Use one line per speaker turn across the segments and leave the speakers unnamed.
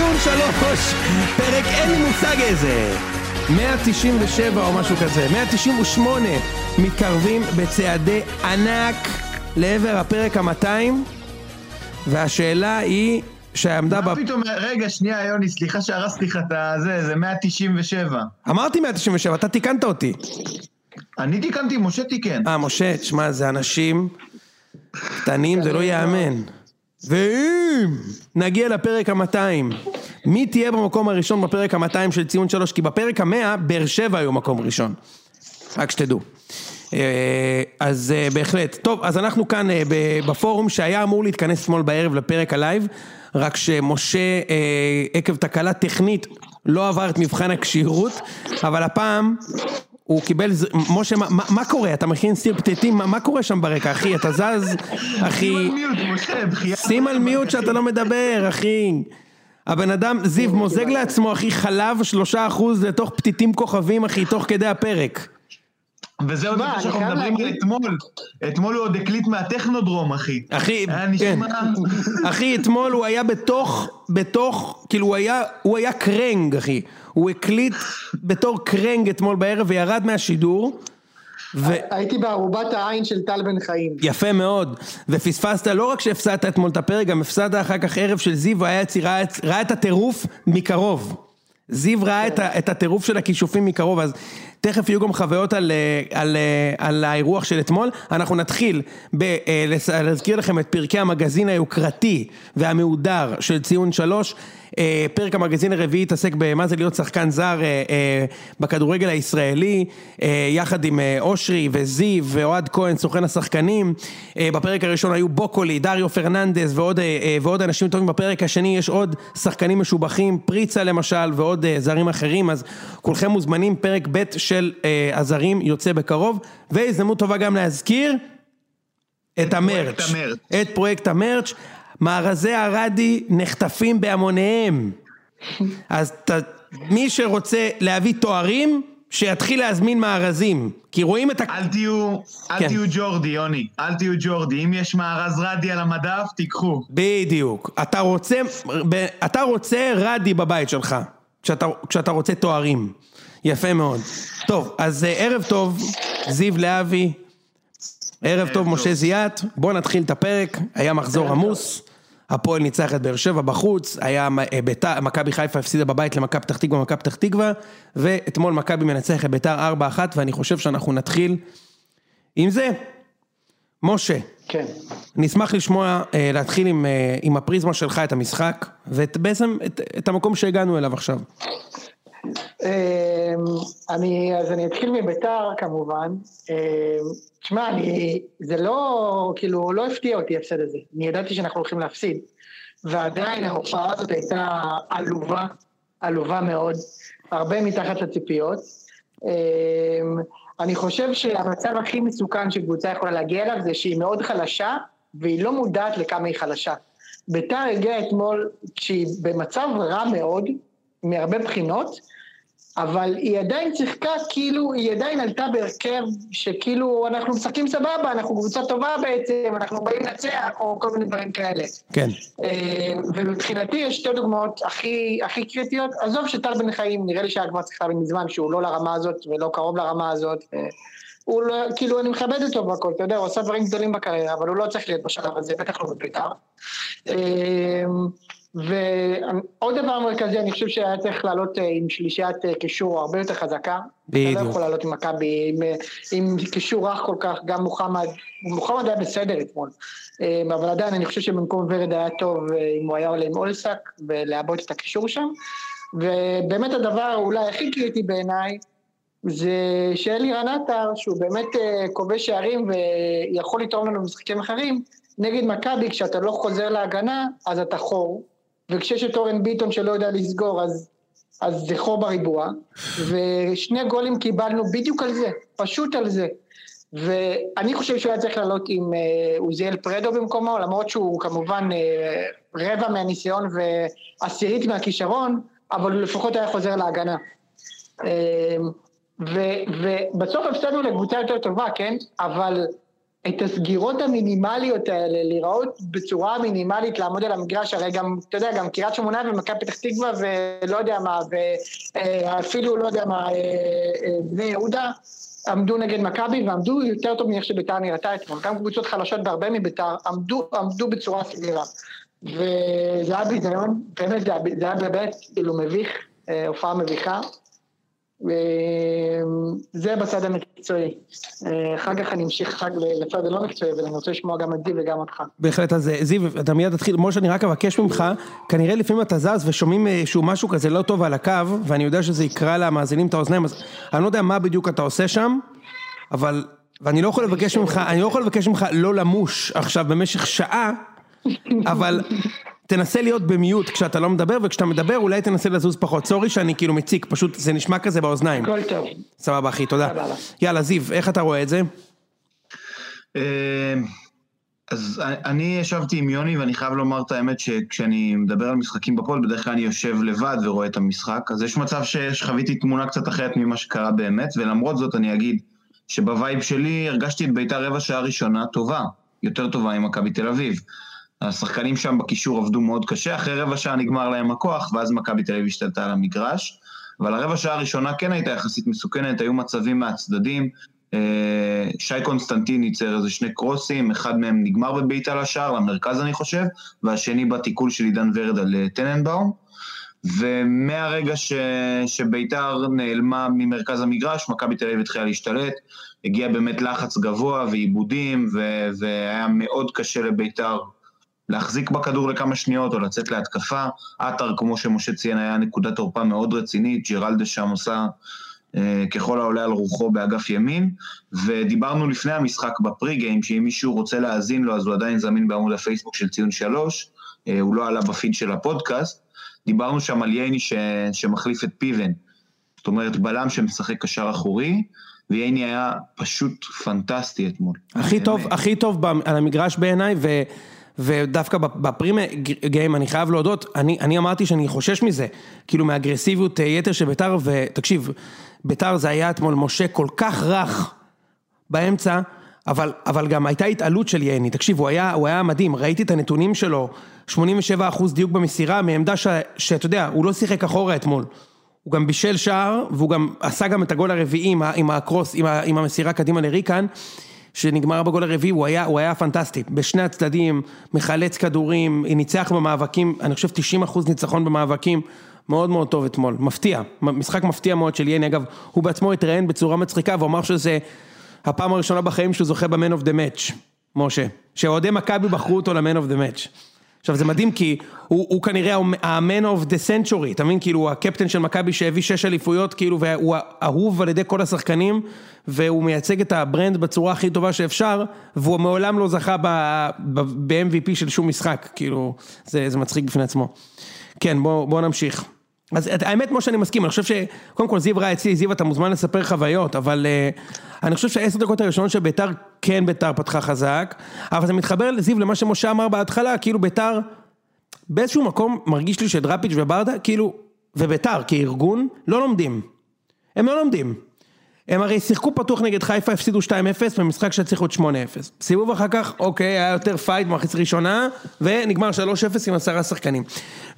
ציון שלוש, פרק אין לי מושג איזה. 197 או משהו כזה, 198 מתקרבים בצעדי ענק לעבר הפרק המאתיים והשאלה היא שעמדה ב...
מה פתאום, רגע, שנייה, יוני, סליחה שהרסתי לך את הזה, זה 197.
אמרתי 197, אתה תיקנת אותי.
אני תיקנתי, משה תיקן.
אה, משה, תשמע, זה אנשים קטנים, זה לא ייאמן. ואם נגיע לפרק המאתיים, מי תהיה במקום הראשון בפרק המאתיים של ציון שלוש? כי בפרק המאה, באר שבע היו מקום ראשון. רק שתדעו. אה, אז אה, בהחלט. טוב, אז אנחנו כאן אה, בפורום שהיה אמור להתכנס אתמול בערב לפרק ה live, רק שמשה עקב תקלה טכנית לא עבר את מבחן הכשירות, אבל הפעם הוא קיבל, משה, מה, מה קורה? אתה מכין סיר פתיתים? מה, מה קורה שם ברקע, אחי? אתה זז, אחי?
שים על mute, משה, בחייאת.
שים על mute שאתה לא מדבר, אחי. הבן אדם, זיו, מוזג לעצמו, אחי, חלב שלושה אחוז לתוך פתיתים כוכבים, אחי, תוך כדי הפרק.
וזה עוד
מה,
לפני שאנחנו מדברים על אתמול. אתמול הוא עוד הקליט מהטכנודרום, אחי.
אחי, כן. אחי, אתמול הוא היה בתוך, בתוך, כאילו הוא היה, הוא היה קרנג, אחי. הוא הקליט בתור קרנג אתמול בערב וירד מהשידור. ו...
הייתי בערובת העין של טל בן חיים.
יפה מאוד, ופספסת, לא רק שהפסדת אתמול את הפרק, גם הפסדת אחר כך ערב של זיו, היה יצירה, ראה את הטירוף מקרוב. זיו ראה את, את הטירוף של הכישופים מקרוב, אז תכף יהיו גם חוויות על, אה, על, אה, על האירוח של אתמול. אנחנו נתחיל בלהזכיר לכם את פרקי המגזין היוקרתי והמהודר של ציון שלוש. אה, פרק המגזין הרביעי התעסק במה זה להיות שחקן זר אה, אה, בכדורגל הישראלי, יחד עם אושרי וזיו ואוהד כהן, סוכן השחקנים. בפרק הראשון היו בוקולי, דריו פרננדס ועוד, ועוד אנשים טובים. בפרק השני יש עוד שחקנים משובחים, פריצה למשל ועוד זרים אחרים, אז כולכם מוזמנים, פרק ב' של הזרים יוצא בקרוב. והזדמנות טובה גם להזכיר את המרץ'. את פרויקט המרץ', מארזי הרדי נחטפים בהמוניהם. אז ת, מי שרוצה להביא תוארים, שיתחיל להזמין מארזים. כי רואים את ה...
אל תהיו, אל
כן.
תהיו ג'ורדי, יוני. אל תהיו ג'ורדי. אם יש מארז רדי על המדף, תיקחו.
בדיוק. אתה רוצה, אתה רוצה רדי בבית שלך, כשאתה, כשאתה רוצה תוארים. יפה מאוד. טוב, אז אה, ערב טוב, זיו להבי. ערב טוב,
טוב.
משה זיאת. בואו נתחיל את הפרק. היה מחזור עמוס. הפועל ניצח את באר שבע בחוץ, היה אה, ביתר, מכבי חיפה הפסידה בבית למכבי פתח תקווה, מכבי פתח תקווה, ואתמול מכבי מנצח את ביתר 4-1, ואני חושב שאנחנו נתחיל עם זה. משה,
כן.
אני אשמח לשמוע, אה, להתחיל עם, אה, עם הפריזמה שלך את המשחק, ובעצם את, את המקום שהגענו אליו עכשיו.
אמ, אני, אז אני אתחיל מביתר כמובן. אמ, תשמע, אני, זה לא, כאילו, לא הפתיע אותי ההפסד הזה. אני ידעתי שאנחנו הולכים להפסיד. ועדיין ההופעה הזאת הייתה עלובה, עלובה מאוד, הרבה מתחת לציפיות. אמ, אני חושב שהמצב הכי מסוכן שקבוצה יכולה להגיע אליו זה שהיא מאוד חלשה, והיא לא מודעת לכמה היא חלשה. ביתר הגיעה אתמול כשהיא במצב רע מאוד, מהרבה בחינות, אבל היא עדיין שיחקה כאילו, היא עדיין עלתה בהרכב שכאילו אנחנו משחקים סבבה, אנחנו קבוצה טובה בעצם, אנחנו באים לנצח, או כל מיני דברים כאלה.
כן.
אה, ומבחינתי יש שתי דוגמאות הכי, הכי קריטיות, עזוב שטל בן חיים, נראה לי שהיה כבר צריך להבין מזמן שהוא לא לרמה הזאת ולא קרוב לרמה הזאת. אה, הוא לא, כאילו אני מכבד אותו והכל, אתה יודע, הוא עשה דברים גדולים בקריירה, אבל הוא לא צריך להיות בשלב הזה, בטח לא בבית"ר. ועוד דבר מרכזי, אני חושב שהיה צריך לעלות אה, עם שלישיית אה, קישור הרבה יותר חזקה. אתה
בדיוק.
לא יכול לעלות עם מכבי עם, אה, עם קישור רך כל כך, גם מוחמד, מוחמד היה בסדר אתמול. אבל עדיין אני חושב שבמקום ורד היה טוב אם הוא היה עולה עם אולסק ולעבוד את הקישור שם. ובאמת הדבר אולי הכי קריטי בעיניי זה שאלירן עטר, שהוא באמת כובש שערים ויכול לתרום לנו במשחקים אחרים, נגד מכבי כשאתה לא חוזר להגנה אז אתה חור, וכשיש את אורן ביטון שלא יודע לסגור אז, אז זה חור בריבוע, ושני גולים קיבלנו בדיוק על זה, פשוט על זה. ואני חושב שהוא היה צריך לעלות עם אה, עוזיאל פרדו במקומו, למרות שהוא כמובן אה, רבע מהניסיון ועשירית מהכישרון, אבל הוא לפחות היה חוזר להגנה. אה, ובסוף הפסדנו לקבוצה יותר טובה, כן? אבל את הסגירות המינימליות האלה, להיראות בצורה מינימלית, לעמוד על המגרש, הרי גם, אתה יודע, גם קריית שמונה ומכבי פתח תקווה ולא יודע מה, ואפילו לא יודע מה, בני יהודה, עמדו נגד מכבי ועמדו יותר טוב מאיך שביתר נראתה אתמול. גם קבוצות חלשות בהרבה מביתר עמדו, עמדו בצורה סבירה. וזה היה ביזיון, באמת זה היה באמת כאילו מביך, הופעה מביכה. זה בצד המקצועי. אחר כך אני אמשיך לצד הלא מקצועי, אבל אני רוצה לשמוע גם את זיו וגם אותך.
בהחלט, אז זיו, אתה מיד תתחיל, משה, אני רק אבקש ממך, כנראה לפעמים אתה זז ושומעים שהוא משהו כזה לא טוב על הקו, ואני יודע שזה יקרא למאזינים את האוזניים, אז אני לא יודע מה בדיוק אתה עושה שם, אבל, ואני לא יכול לבקש ממך, אני לא יכול לבקש ממך לא למוש עכשיו במשך שעה, אבל תנסה להיות במיוט כשאתה לא מדבר, וכשאתה מדבר אולי תנסה לזוז פחות. סורי שאני כאילו מציק, פשוט זה נשמע כזה באוזניים.
הכל טוב.
סבבה אחי, תודה. יאללה זיו, איך אתה רואה את זה?
אז אני ישבתי עם יוני ואני חייב לומר את האמת שכשאני מדבר על משחקים בפועל, בדרך כלל אני יושב לבד ורואה את המשחק, אז יש מצב שחוויתי תמונה קצת אחרת ממה שקרה באמת, ולמרות זאת אני אגיד שבווייב שלי הרגשתי את בית"ר רבע שעה ראשונה טובה, יותר טובה עם מכבי תל אביב. השחקנים שם בקישור עבדו מאוד קשה, אחרי רבע שעה נגמר להם הכוח, ואז מכבי תל אביב השתלטה על המגרש. אבל הרבע שעה הראשונה כן הייתה יחסית מסוכנת, היו מצבים מהצדדים. שי קונסטנטין ייצר איזה שני קרוסים, אחד מהם נגמר בבעיטה לשער, למרכז אני חושב, והשני בתיקול של עידן ורד על טננבאום. ומהרגע ש... שביתר נעלמה ממרכז המגרש, מכבי תל אביב התחילה להשתלט, הגיע באמת לחץ גבוה ועיבודים, ו... והיה מאוד קשה לביתר להחזיק בכדור לכמה שניות או לצאת להתקפה. עטר, כמו שמשה ציין, היה נקודת תורפה מאוד רצינית, ג'רלדה שם עושה אה, ככל העולה על רוחו באגף ימין, ודיברנו לפני המשחק בפרי גיים, שאם מישהו רוצה להאזין לו אז הוא עדיין זמין בעמוד הפייסבוק של ציון שלוש, אה, הוא לא עלה בפיד של הפודקאסט, דיברנו שם על ייני ש... שמחליף את פיבן, זאת אומרת בלם שמשחק קשר אחורי, וייני היה פשוט פנטסטי אתמול.
הכי טוב, הכי טוב על המגרש בעיניי, ו... ודווקא בפרימי גיים אני חייב להודות, אני, אני אמרתי שאני חושש מזה, כאילו מאגרסיביות יתר של ביתר, ותקשיב, ביתר זה היה אתמול משה כל כך רך באמצע, אבל, אבל גם הייתה התעלות של ייני, תקשיב, הוא היה, הוא היה מדהים, ראיתי את הנתונים שלו, 87% דיוק במסירה, מעמדה ש, שאתה יודע, הוא לא שיחק אחורה אתמול, הוא גם בישל שער, והוא גם עשה גם את הגול הרביעי עם, עם הקרוס, עם, עם המסירה קדימה לריקן, שנגמר בגול הרביעי, הוא היה, הוא היה פנטסטי, בשני הצדדים, מחלץ כדורים, ניצח במאבקים, אני חושב 90 אחוז ניצחון במאבקים, מאוד מאוד טוב אתמול, מפתיע, משחק מפתיע מאוד של יני, אגב, הוא בעצמו התראיין בצורה מצחיקה, והוא אמר שזה הפעם הראשונה בחיים שהוא זוכה ב-Man of the Match, משה, שאוהדי מכבי בחרו אותו ל-Man of the Match. עכשיו זה מדהים כי הוא, הוא כנראה ה-man of the century, אתה מבין? כאילו הקפטן של מכבי שהביא שש אליפויות, כאילו, והוא אהוב על ידי כל השחקנים, והוא מייצג את ה brand בצורה הכי טובה שאפשר, והוא מעולם לא זכה ב-MVP של שום משחק, כאילו, זה, זה מצחיק בפני עצמו. כן, בוא, בוא נמשיך. אז האמת כמו שאני מסכים, אני חושב שקודם כל זיו ראה אצלי, זיו אתה מוזמן לספר חוויות, אבל uh, אני חושב שהעשר דקות הראשונות של ביתר, כן ביתר פתחה חזק, אבל זה מתחבר לזיו למה שמשה אמר בהתחלה, כאילו ביתר, באיזשהו מקום מרגיש לי שדראפיץ' וברדה, כאילו, וביתר כארגון, לא לומדים. הם לא לומדים. הם הרי שיחקו פתוח נגד חיפה, הפסידו 2-0 במשחק שצריך להיות 8-0. סיבוב אחר כך, אוקיי, היה יותר fight במחצית ראשונה, ונגמר 3-0 עם עשרה שחקנים.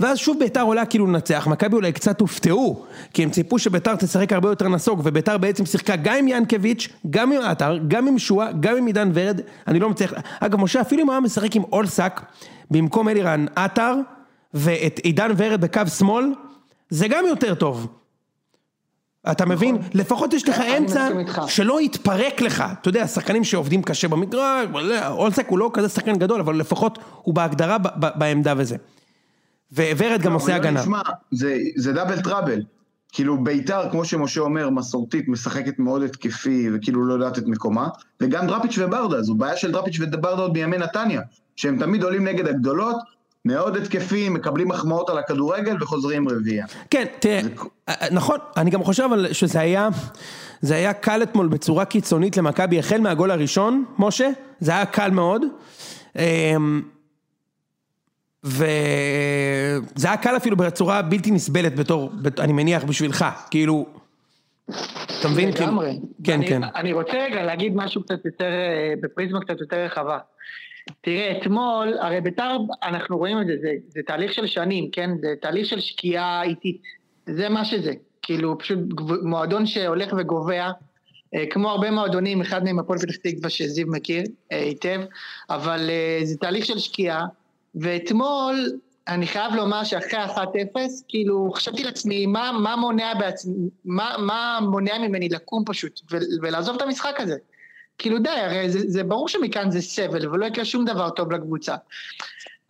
ואז שוב ביתר עולה כאילו לנצח, מכבי אולי קצת הופתעו, כי הם ציפו שביתר תשחק הרבה יותר נסוג, וביתר בעצם שיחקה גם עם ינקביץ', גם עם עטר, גם עם שואה, גם עם עידן ורד, אני לא מצליח... אגב, משה, אפילו אם היה משחק עם אולסק, במקום אלירן עטר, ואת עידן ורד בקו שמאל, זה גם יותר טוב. אתה מבין? לפחות יש לך אמצע שלא יתפרק לך, אתה יודע, שחקנים שעובדים קשה במגרש, אולסק הוא לא כזה שחקן גדול, אבל לפחות הוא בהגדרה בעמדה וזה. וורד גם עושה הגנה.
תשמע, זה דאבל טראבל. כאילו ביתר, כמו שמשה אומר, מסורתית, משחקת מאוד התקפי, וכאילו לא יודעת את מקומה, וגם דראפיץ' וברדה, זו בעיה של דראפיץ' וברדה עוד בימי נתניה, שהם תמיד עולים נגד הגדולות, מאוד התקפים, מקבלים מחמאות על הכדורגל וחוזרים רביעייה.
כן, תראה, זה... נכון, אני גם חושב שזה היה, זה היה קל אתמול בצורה קיצונית למכבי, החל מהגול הראשון, משה, זה היה קל מאוד. אמ, וזה היה קל אפילו בצורה בלתי נסבלת בתור, אני מניח בשבילך, כאילו, אתה מבין?
לגמרי.
כן, כן.
אני רוצה רגע להגיד משהו קצת יותר, אה, בפריזמה קצת יותר רחבה. תראה, אתמול, הרי בית"ר, אנחנו רואים את זה, זה, זה תהליך של שנים, כן? זה תהליך של שקיעה איטית. זה מה שזה. כאילו, פשוט מועדון שהולך וגובע, אה, כמו הרבה מועדונים, אחד מהם הפועל פתח תקווה שזיו מכיר אה, היטב, אבל אה, זה תהליך של שקיעה, ואתמול, אני חייב לומר שאחרי 1-0, כאילו, חשבתי לעצמי, מה, מה מונע בעצמי, מה, מה מונע ממני לקום פשוט, ולעזוב את המשחק הזה? כאילו די, הרי זה, זה ברור שמכאן זה סבל, ולא יקרה שום דבר טוב לקבוצה.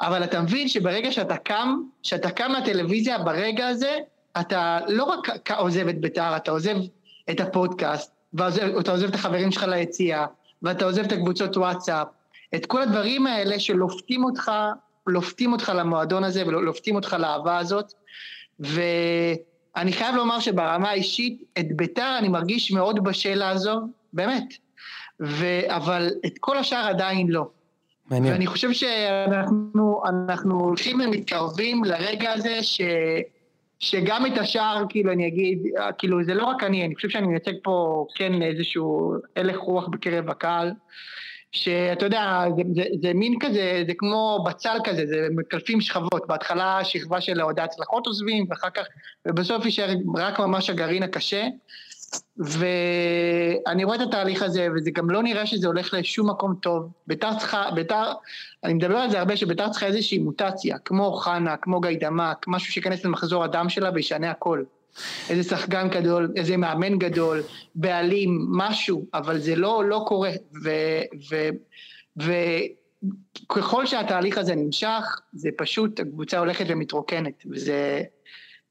אבל אתה מבין שברגע שאתה קם, שאתה קם מהטלוויזיה ברגע הזה, אתה לא רק עוזב את בית"ר, אתה עוזב את הפודקאסט, ואתה עוזב את החברים שלך ליציאה, ואתה עוזב את הקבוצות וואטסאפ, את כל הדברים האלה שלופתים אותך, לופתים אותך למועדון הזה, ולופתים אותך לאהבה הזאת. ואני חייב לומר שברמה האישית, את בית"ר אני מרגיש מאוד בשל לעזוב, באמת. ו... אבל את כל השאר עדיין לא.
מעניין.
ואני חושב שאנחנו אנחנו הולכים ומתקרבים לרגע הזה ש... שגם את השאר, כאילו, אני אגיד, כאילו, זה לא רק אני, אני חושב שאני מייצג פה, כן, איזשהו הלך רוח בקרב הקהל, שאתה יודע, זה, זה, זה מין כזה, זה כמו בצל כזה, זה מקלפים שכבות, בהתחלה שכבה של אוהדי הצלחות עוזבים, ואחר כך, ובסוף יישאר רק ממש הגרעין הקשה, ואני רואה את התהליך הזה, וזה גם לא נראה שזה הולך לשום מקום טוב. ביתר צריכה, ביתר, אני מדבר על זה הרבה, שביתר צריכה איזושהי מוטציה, כמו חנה, כמו גיידמק, משהו שייכנס למחזור הדם שלה וישנה הכל. איזה שחקן גדול, איזה מאמן גדול, בעלים, משהו, אבל זה לא, לא קורה. ו, ו, וככל שהתהליך הזה נמשך, זה פשוט, הקבוצה הולכת ומתרוקנת, וזה...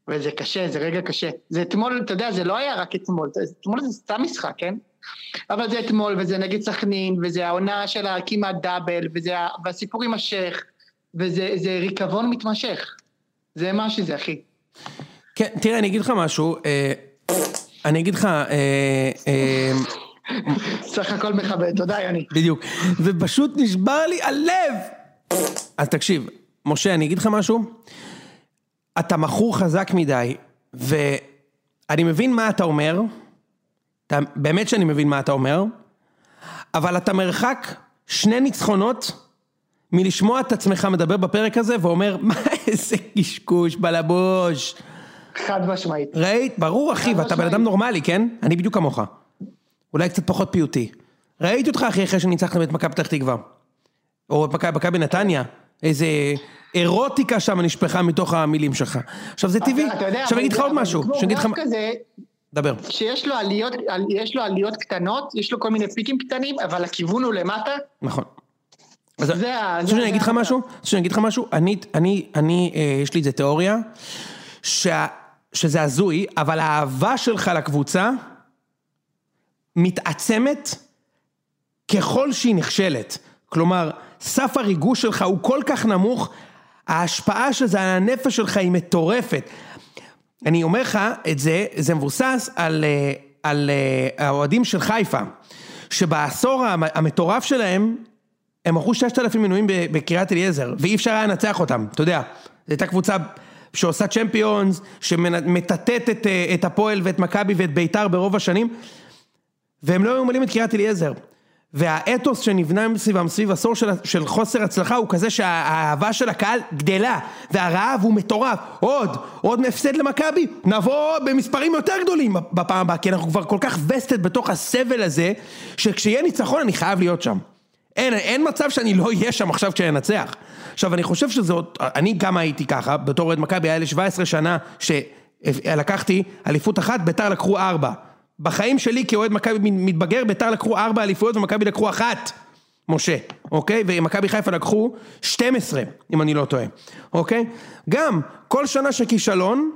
וזה קשה, זה רגע קשה. זה אתמול, אתה יודע, זה לא היה רק אתמול, זה- אתמול זה סתם משחק, כן? אבל זה אתמול, וזה נגד סכנין, וזה העונה של הכמעט דאבל, וזה והסיפור השייח, וזה זה ריקבון מתמשך. זה מה שזה, אחי.
כן, תראה, אני אגיד לך משהו, אה, אני אגיד לך, אה, אה,
סך הכל מכבד, תודה יוני.
בדיוק, ופשוט נשבר לי הלב. אז תקשיב, משה, אני אגיד לך משהו, אתה מכור חזק מדי, ואני מבין מה אתה אומר, אתה, באמת שאני מבין מה אתה אומר, אבל אתה מרחק שני ניצחונות מלשמוע את עצמך מדבר בפרק הזה ואומר, מה איזה קשקוש בלבוש.
חד משמעית.
ראית? ברור אחי, ואתה בן אדם נורמלי, כן? אני בדיוק כמוך. אולי קצת פחות פיוטי. ראיתי אותך אחי אחרי שניצחתם את מכבי פתח תקווה. או את מכבי נתניה. איזה אירוטיקה שם נשפכה מתוך המילים שלך. עכשיו זה טבעי.
אתה- יודע,
עכשיו אני אגיד לך עוד
זה-
משהו. שאני אגיד לך...
כמו גרף כזה,
דבר.
שיש לו עליות, על- יש לו עליות קטנות, יש לו כל מיני פיקים קטנים, אבל הכיוון הוא למטה.
נכון. אז
זה ה-
רוצה
זה-
שאני
זה
אגיד לך משהו? רוצה שאני אגיד לך משהו? אני, אני, אני, אה, יש לי איזה תיאוריה, שה, שזה הזוי, אבל האהבה שלך לקבוצה מתעצמת ככל שהיא נכשלת. כלומר, סף הריגוש שלך הוא כל כך נמוך, ההשפעה של זה על הנפש שלך היא מטורפת. אני אומר לך את זה, זה מבוסס על, אה, על אה, האוהדים של חיפה, שבעשור המ- המטורף שלהם, הם מכרו 6,000 מנויים ב- בקריית אליעזר, ואי אפשר היה לנצח אותם, אתה יודע. זו הייתה קבוצה שעושה צ'מפיונס, שמטאטאת את, אה, את הפועל ואת מכבי ואת ביתר ברוב השנים, והם לא היו ממלאים את קריית אליעזר. והאתוס שנבנה סביבם, סביב עשור של, של חוסר הצלחה, הוא כזה שהאהבה של הקהל גדלה, והרעב הוא מטורף. עוד, עוד הפסד למכבי, נבוא במספרים יותר גדולים בפעם הבאה, כי אנחנו כבר כל כך וסטד בתוך הסבל הזה, שכשיהיה ניצחון אני חייב להיות שם. אין, אין מצב שאני לא אהיה שם עכשיו כשננצח. עכשיו, אני חושב שזה עוד, אני גם הייתי ככה, בתור אוהד מכבי, היה לי 17 שנה שלקחתי אליפות אחת, ביתר לקחו ארבע. בחיים שלי כאוהד מכבי מתבגר, ביתר לקחו ארבע אליפויות ומכבי לקחו אחת. משה, אוקיי? ומכבי חיפה לקחו 12, אם אני לא טועה, אוקיי? גם, כל שנה של כישלון,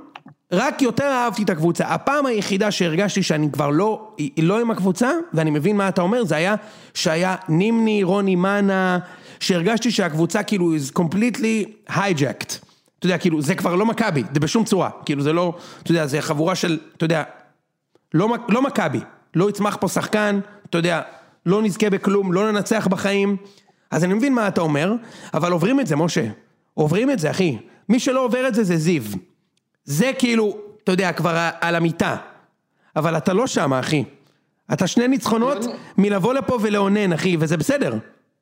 רק יותר אהבתי את הקבוצה. הפעם היחידה שהרגשתי שאני כבר לא, לא עם הקבוצה, ואני מבין מה אתה אומר, זה היה שהיה נימני, רוני מנה, שהרגשתי שהקבוצה כאילו is completely hijacked. אתה יודע, כאילו, זה כבר לא מכבי, זה בשום צורה. כאילו, זה לא, אתה יודע, זה חבורה של, אתה יודע, לא, לא מכבי, לא יצמח פה שחקן, אתה יודע, לא נזכה בכלום, לא ננצח בחיים. אז אני מבין מה אתה אומר, אבל עוברים את זה, משה. עוברים את זה, אחי. מי שלא עובר את זה, זה זיו. זה כאילו, אתה יודע, כבר על המיטה. אבל אתה לא שם, אחי. אתה שני ניצחונות מלבוא לפה ולאונן, אחי, וזה בסדר.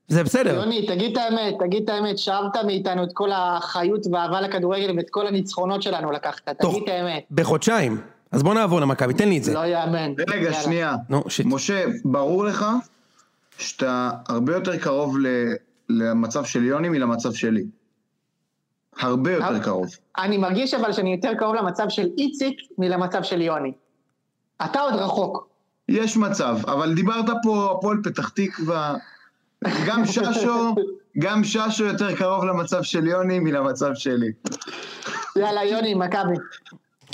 זה בסדר.
יוני, תגיד את האמת, תגיד את האמת, שאבת מאיתנו את כל האחריות והאהבה לכדורגל ואת כל הניצחונות שלנו לקחת, תגיד את האמת.
בחודשיים. אז בוא נעבור למכבי, תן לי את זה.
לא יאמן.
רגע. שנייה.
נו, שיט.
משה, ברור לך שאתה הרבה יותר קרוב למצב של יוני מלמצב שלי. הרבה יותר קרוב.
אני מרגיש אבל שאני יותר קרוב למצב של איציק מלמצב של יוני. אתה עוד רחוק.
יש מצב, אבל דיברת פה הפועל פתח תקווה, גם ששו, גם ששו יותר קרוב למצב של יוני מלמצב שלי.
יאללה, יוני, מכבי.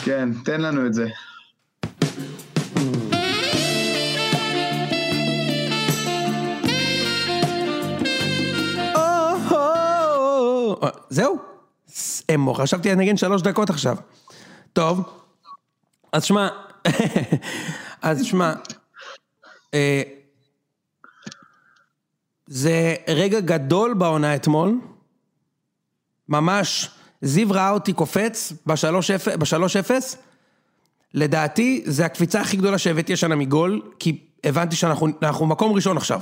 כן, תן לנו את זה.
זהו? אמו, חשבתי לנגן שלוש דקות עכשיו. טוב, אז שמע, אז שמע, אה, זה רגע גדול בעונה אתמול, ממש, זיו ראה אותי קופץ ב-3-0, לדעתי זה הקפיצה הכי גדולה שהבאתי השנה מגול, כי הבנתי שאנחנו אנחנו מקום ראשון עכשיו,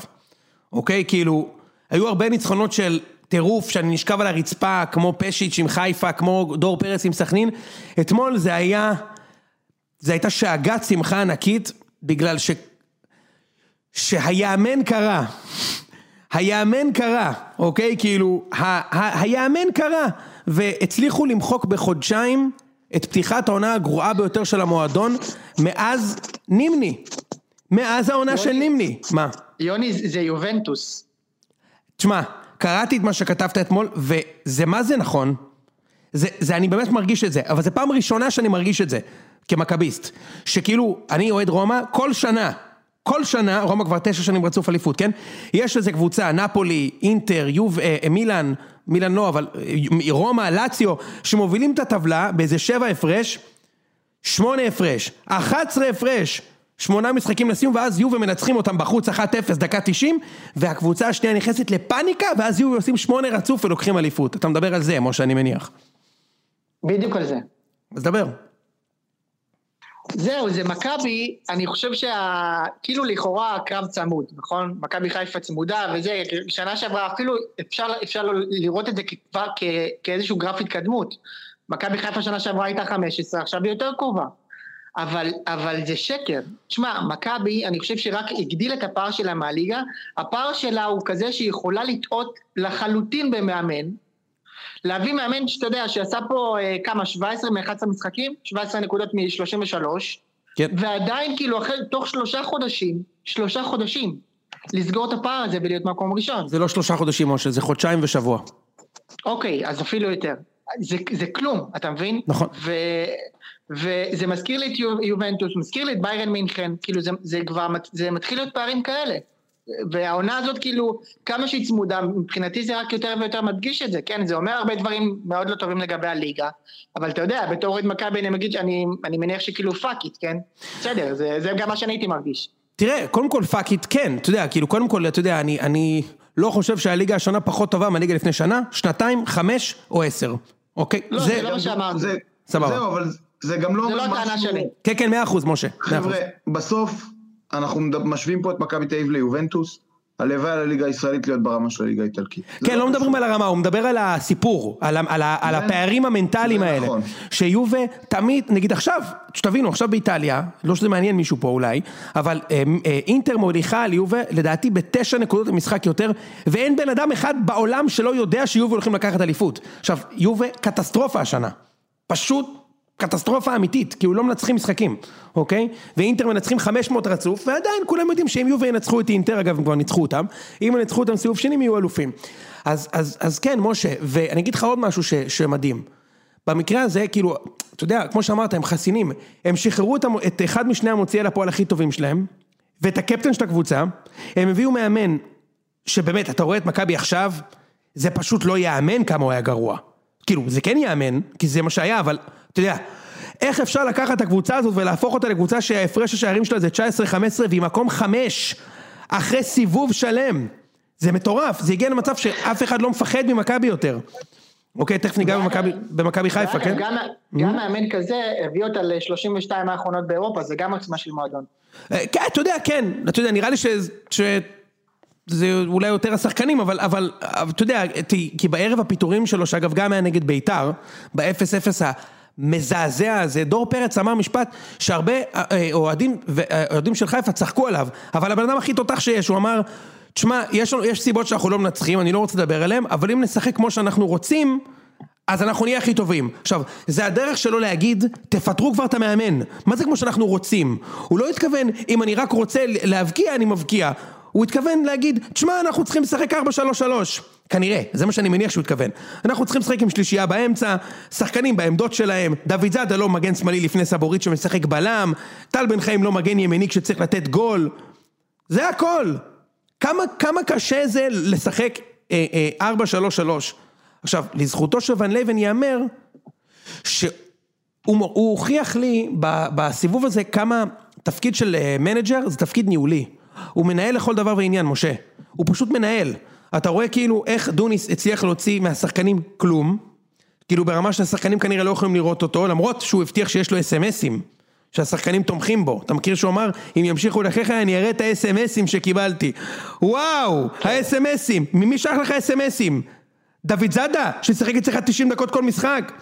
אוקיי? כאילו, היו הרבה ניצחונות של טירוף, שאני נשכב על הרצפה, כמו פשיץ' עם חיפה, כמו דור פרץ עם סכנין, אתמול זה היה, זה הייתה שאגת שמחה ענקית, בגלל ש... שהיאמן קרה. היאמן קרה, אוקיי? כאילו, ה- ה- היאמן קרה. והצליחו למחוק בחודשיים את פתיחת העונה הגרועה ביותר של המועדון מאז נימני. מאז העונה של נימני. מה?
יוני, זה- זה יובנטוס.
תשמע, קראתי את מה שכתבת אתמול, וזה מה זה נכון. זה, זה, אני באמת מרגיש את זה, אבל זו פעם ראשונה שאני מרגיש את זה, כמכביסט. שכאילו, אני אוהד רומא, כל שנה, כל שנה, רומא כבר תשע שנים רצוף אליפות, כן? יש איזה קבוצה, נפולי, אינטר, יוב, אה, אה, מילאן, מילאן לא, אבל אה, רומא, לאציו, שמובילים את הטבלה באיזה שבע הפרש, שמונה הפרש, 11 הפרש, שמונה משחקים לסיום, ואז יובה מנצחים אותם בחוץ 1-0 דקה 90, והקבוצה השנייה נכנסת לפאניקה, ואז יובה עושים שמונה רצוף ולוקחים אליפות. אתה מדבר על זה, משה, אני מניח.
בדיוק על זה.
אז דבר.
זהו, זה מכבי, אני חושב שה... כאילו לכאורה הקרב צמוד, נכון? מכבי חיפה צמודה וזה, שנה שעברה אפילו אפשר, אפשר לראות את זה כבר כאיזשהו גרף התקדמות. מכבי חיפה שנה שעברה הייתה 15, עכשיו היא יותר קרובה. אבל, אבל זה שקר. תשמע, מכבי, אני חושב שרק הגדיל את הפער שלה מהליגה, הפער שלה הוא כזה שהיא יכולה לטעות לחלוטין במאמן, להביא מאמן שאתה יודע, שעשה פה אה, כמה, 17 מ-11 משחקים, 17 נקודות מ-33,
כן.
ועדיין כאילו אחרי, תוך שלושה חודשים, שלושה חודשים, לסגור את הפער הזה ולהיות מקום ראשון.
זה לא שלושה חודשים, משה, זה חודשיים ושבוע.
אוקיי, אז אפילו יותר. זה, זה כלום, אתה מבין?
נכון.
ו, וזה מזכיר לי את יו- יובנטוס, מזכיר לי את ביירן מינכן, כאילו זה, זה כבר, זה מתחיל להיות פערים כאלה. והעונה הזאת כאילו, כמה שהיא צמודה, מבחינתי זה רק יותר ויותר מדגיש את זה, כן? זה אומר הרבה דברים מאוד לא טובים לגבי הליגה, אבל אתה יודע, בתור אוהד מכבי אני מגיד שאני אני מניח שכאילו fuck it, כן? בסדר, זה, זה גם מה שאני הייתי מרגיש.
תראה, קודם כל fuck it כן, אתה יודע, כאילו קודם כל, אתה יודע, אני, אני לא חושב שהליגה השנה פחות טובה מהליגה לפני שנה, שנתיים, חמש או עשר, אוקיי?
לא, זה לא מה שאמרתי.
זה,
סבבה.
זהו, אבל זה גם לא...
זה לא הטענה
משהו-
שלי.
כן, כן, מאה אחוז, משה.
חבר'ה, בסוף אנחנו משווים פה את מכבי תל אביב ליובנטוס, הלוואי על הליגה הישראלית להיות ברמה של הליגה האיטלקית.
כן, לא
קשור.
מדברים על הרמה, הוא מדבר על הסיפור, על, הפערים המנטליים האלה.
נכון.
שיובה תמיד, נגיד עכשיו, שתבינו, עכשיו באיטליה, לא שזה מעניין מישהו פה אולי, אבל אה, אה, אינטר מוליכה על יובה, לדעתי בתשע נקודות למשחק יותר, ואין בן אדם אחד בעולם שלא יודע שיובה הולכים לקחת אליפות. עכשיו, יובה קטסטרופה השנה. פשוט קטסטרופה אמיתית, כי הוא לא מנצחים משחקים, אוקיי? ואינטר מנצחים 500 רצוף, ועדיין כולם יודעים שאם יובה ינצחו את אינטר, אגב הם כבר ניצחו אותם, אם ינצחו אותם סיבוב שני הם יהיו אלופים. אז, אז, אז כן, משה, ואני אגיד לך עוד משהו ש, שמדהים. במקרה הזה, כאילו, אתה יודע, כמו שאמרת, הם חסינים, הם שחררו את, את אחד משני המוציאי לפועל הכי טובים שלהם, ואת הקפטן של הקבוצה, הם הביאו מאמן, שבאמת, אתה רואה את מכבי עכשיו, זה פשוט לא ייאמן כמה הוא היה גרוע. כאילו, זה כן ייאמן, כי זה מה שהיה, אבל, אתה יודע, איך אפשר לקחת את הקבוצה הזאת ולהפוך אותה לקבוצה שההפרש השערים שלה זה 19-15 והיא מקום 5, אחרי סיבוב שלם. זה מטורף, זה הגיע למצב שאף אחד לא מפחד ממכבי יותר. אוקיי, תכף ניגע במכבי- חיפה, כן?
גם- גם מאמן כזה הביא אותה ל-32 האחרונות באירופה, זה גם עוצמה של מועדון.
אה, כן, אתה יודע, כן, אתה יודע, נראה לי. ש... זה אולי יותר השחקנים, אבל, אבל, אבל אתה יודע, כי בערב הפיטורים שלו, שאגב גם היה נגד ביתר, ב-0-0 המזעזע הזה, דור פרץ אמר משפט שהרבה אה, אה, אוהדים, אה, אוהדים של חיפה צחקו עליו, אבל הבן אדם הכי תותח שיש, הוא אמר, תשמע, יש, יש סיבות שאנחנו לא מנצחים, אני לא רוצה לדבר עליהן, אבל אם נשחק כמו שאנחנו רוצים, אז אנחנו נהיה הכי טובים. עכשיו, זה הדרך שלו להגיד, תפטרו כבר את המאמן. מה זה כמו שאנחנו רוצים? הוא לא התכוון, אם אני רק רוצה להבקיע, אני מבקיע. הוא התכוון להגיד, תשמע, אנחנו צריכים לשחק 4-3-3. כנראה, זה מה שאני מניח שהוא התכוון. אנחנו צריכים לשחק עם שלישייה באמצע, שחקנים בעמדות שלהם, דוד זאדה לא מגן שמאלי לפני סבורית שמשחק בלם, טל בן חיים לא מגן ימיני כשצריך לתת גול. זה הכל. כמה, כמה קשה זה לשחק אה, אה, 4-3-3. עכשיו, לזכותו של ון ליוון ייאמר, שהוא הוא הוכיח לי בסיבוב הזה כמה תפקיד של אה, manager זה תפקיד ניהולי. הוא מנהל לכל דבר ועניין, משה. הוא פשוט מנהל. אתה רואה כאילו איך דוניס הצליח להוציא מהשחקנים כלום, כאילו ברמה שהשחקנים כנראה לא יכולים לראות אותו, למרות שהוא הבטיח שיש לו אס.אם.אסים, שהשחקנים תומכים בו. אתה מכיר שהוא אמר, אם ימשיכו לחייך אני אראה את האס.אם.אסים שקיבלתי. וואו, האס.אם.אסים, ממי שלח לך אס.אם.אסים? דוד זאדה, ששיחק אצלך 90 דקות כל משחק.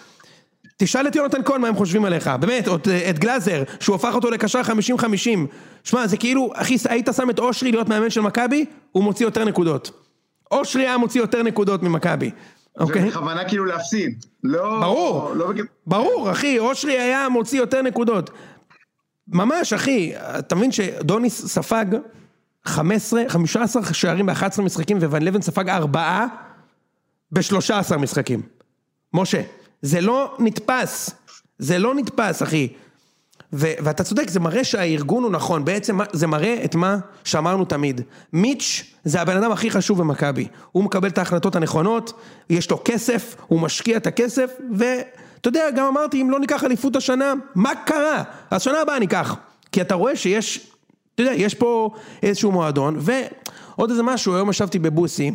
תשאל את יונתן כהן מה הם חושבים עליך, באמת, את- את גלאזר, שהוא הפך אותו לקשר 50-50. שמע, זה כאילו, אחי, היית שם את אושרי להיות מאמן של מכבי, הוא מוציא יותר נקודות. אושרי היה מוציא יותר נקודות ממכבי, אוקיי?
ובכוונה כאילו להפסיד. לא...
ברור,
לא.
ברור, אחי, אושרי היה מוציא יותר נקודות. ממש, אחי, אתה מבין שדוניס ספג 15, 15 שערים ב-11 משחקים, וון לבן ספג 4 ב-13 משחקים. משה, זה לא נתפס, זה לא נתפס, אחי. ו- ואתה צודק, זה מראה שהארגון הוא נכון, בעצם זה מראה את מה שאמרנו תמיד. מיץ' זה הבן אדם הכי חשוב במכבי. הוא מקבל את ההחלטות הנכונות, יש לו כסף, הוא משקיע את הכסף, ואתה יודע, גם אמרתי, אם לא ניקח אליפות השנה, מה קרה? אז שנה הבאה ניקח. כי אתה רואה שיש, אתה יודע, יש פה איזשהו מועדון, ועוד איזה משהו, היום ישבתי בבוסי,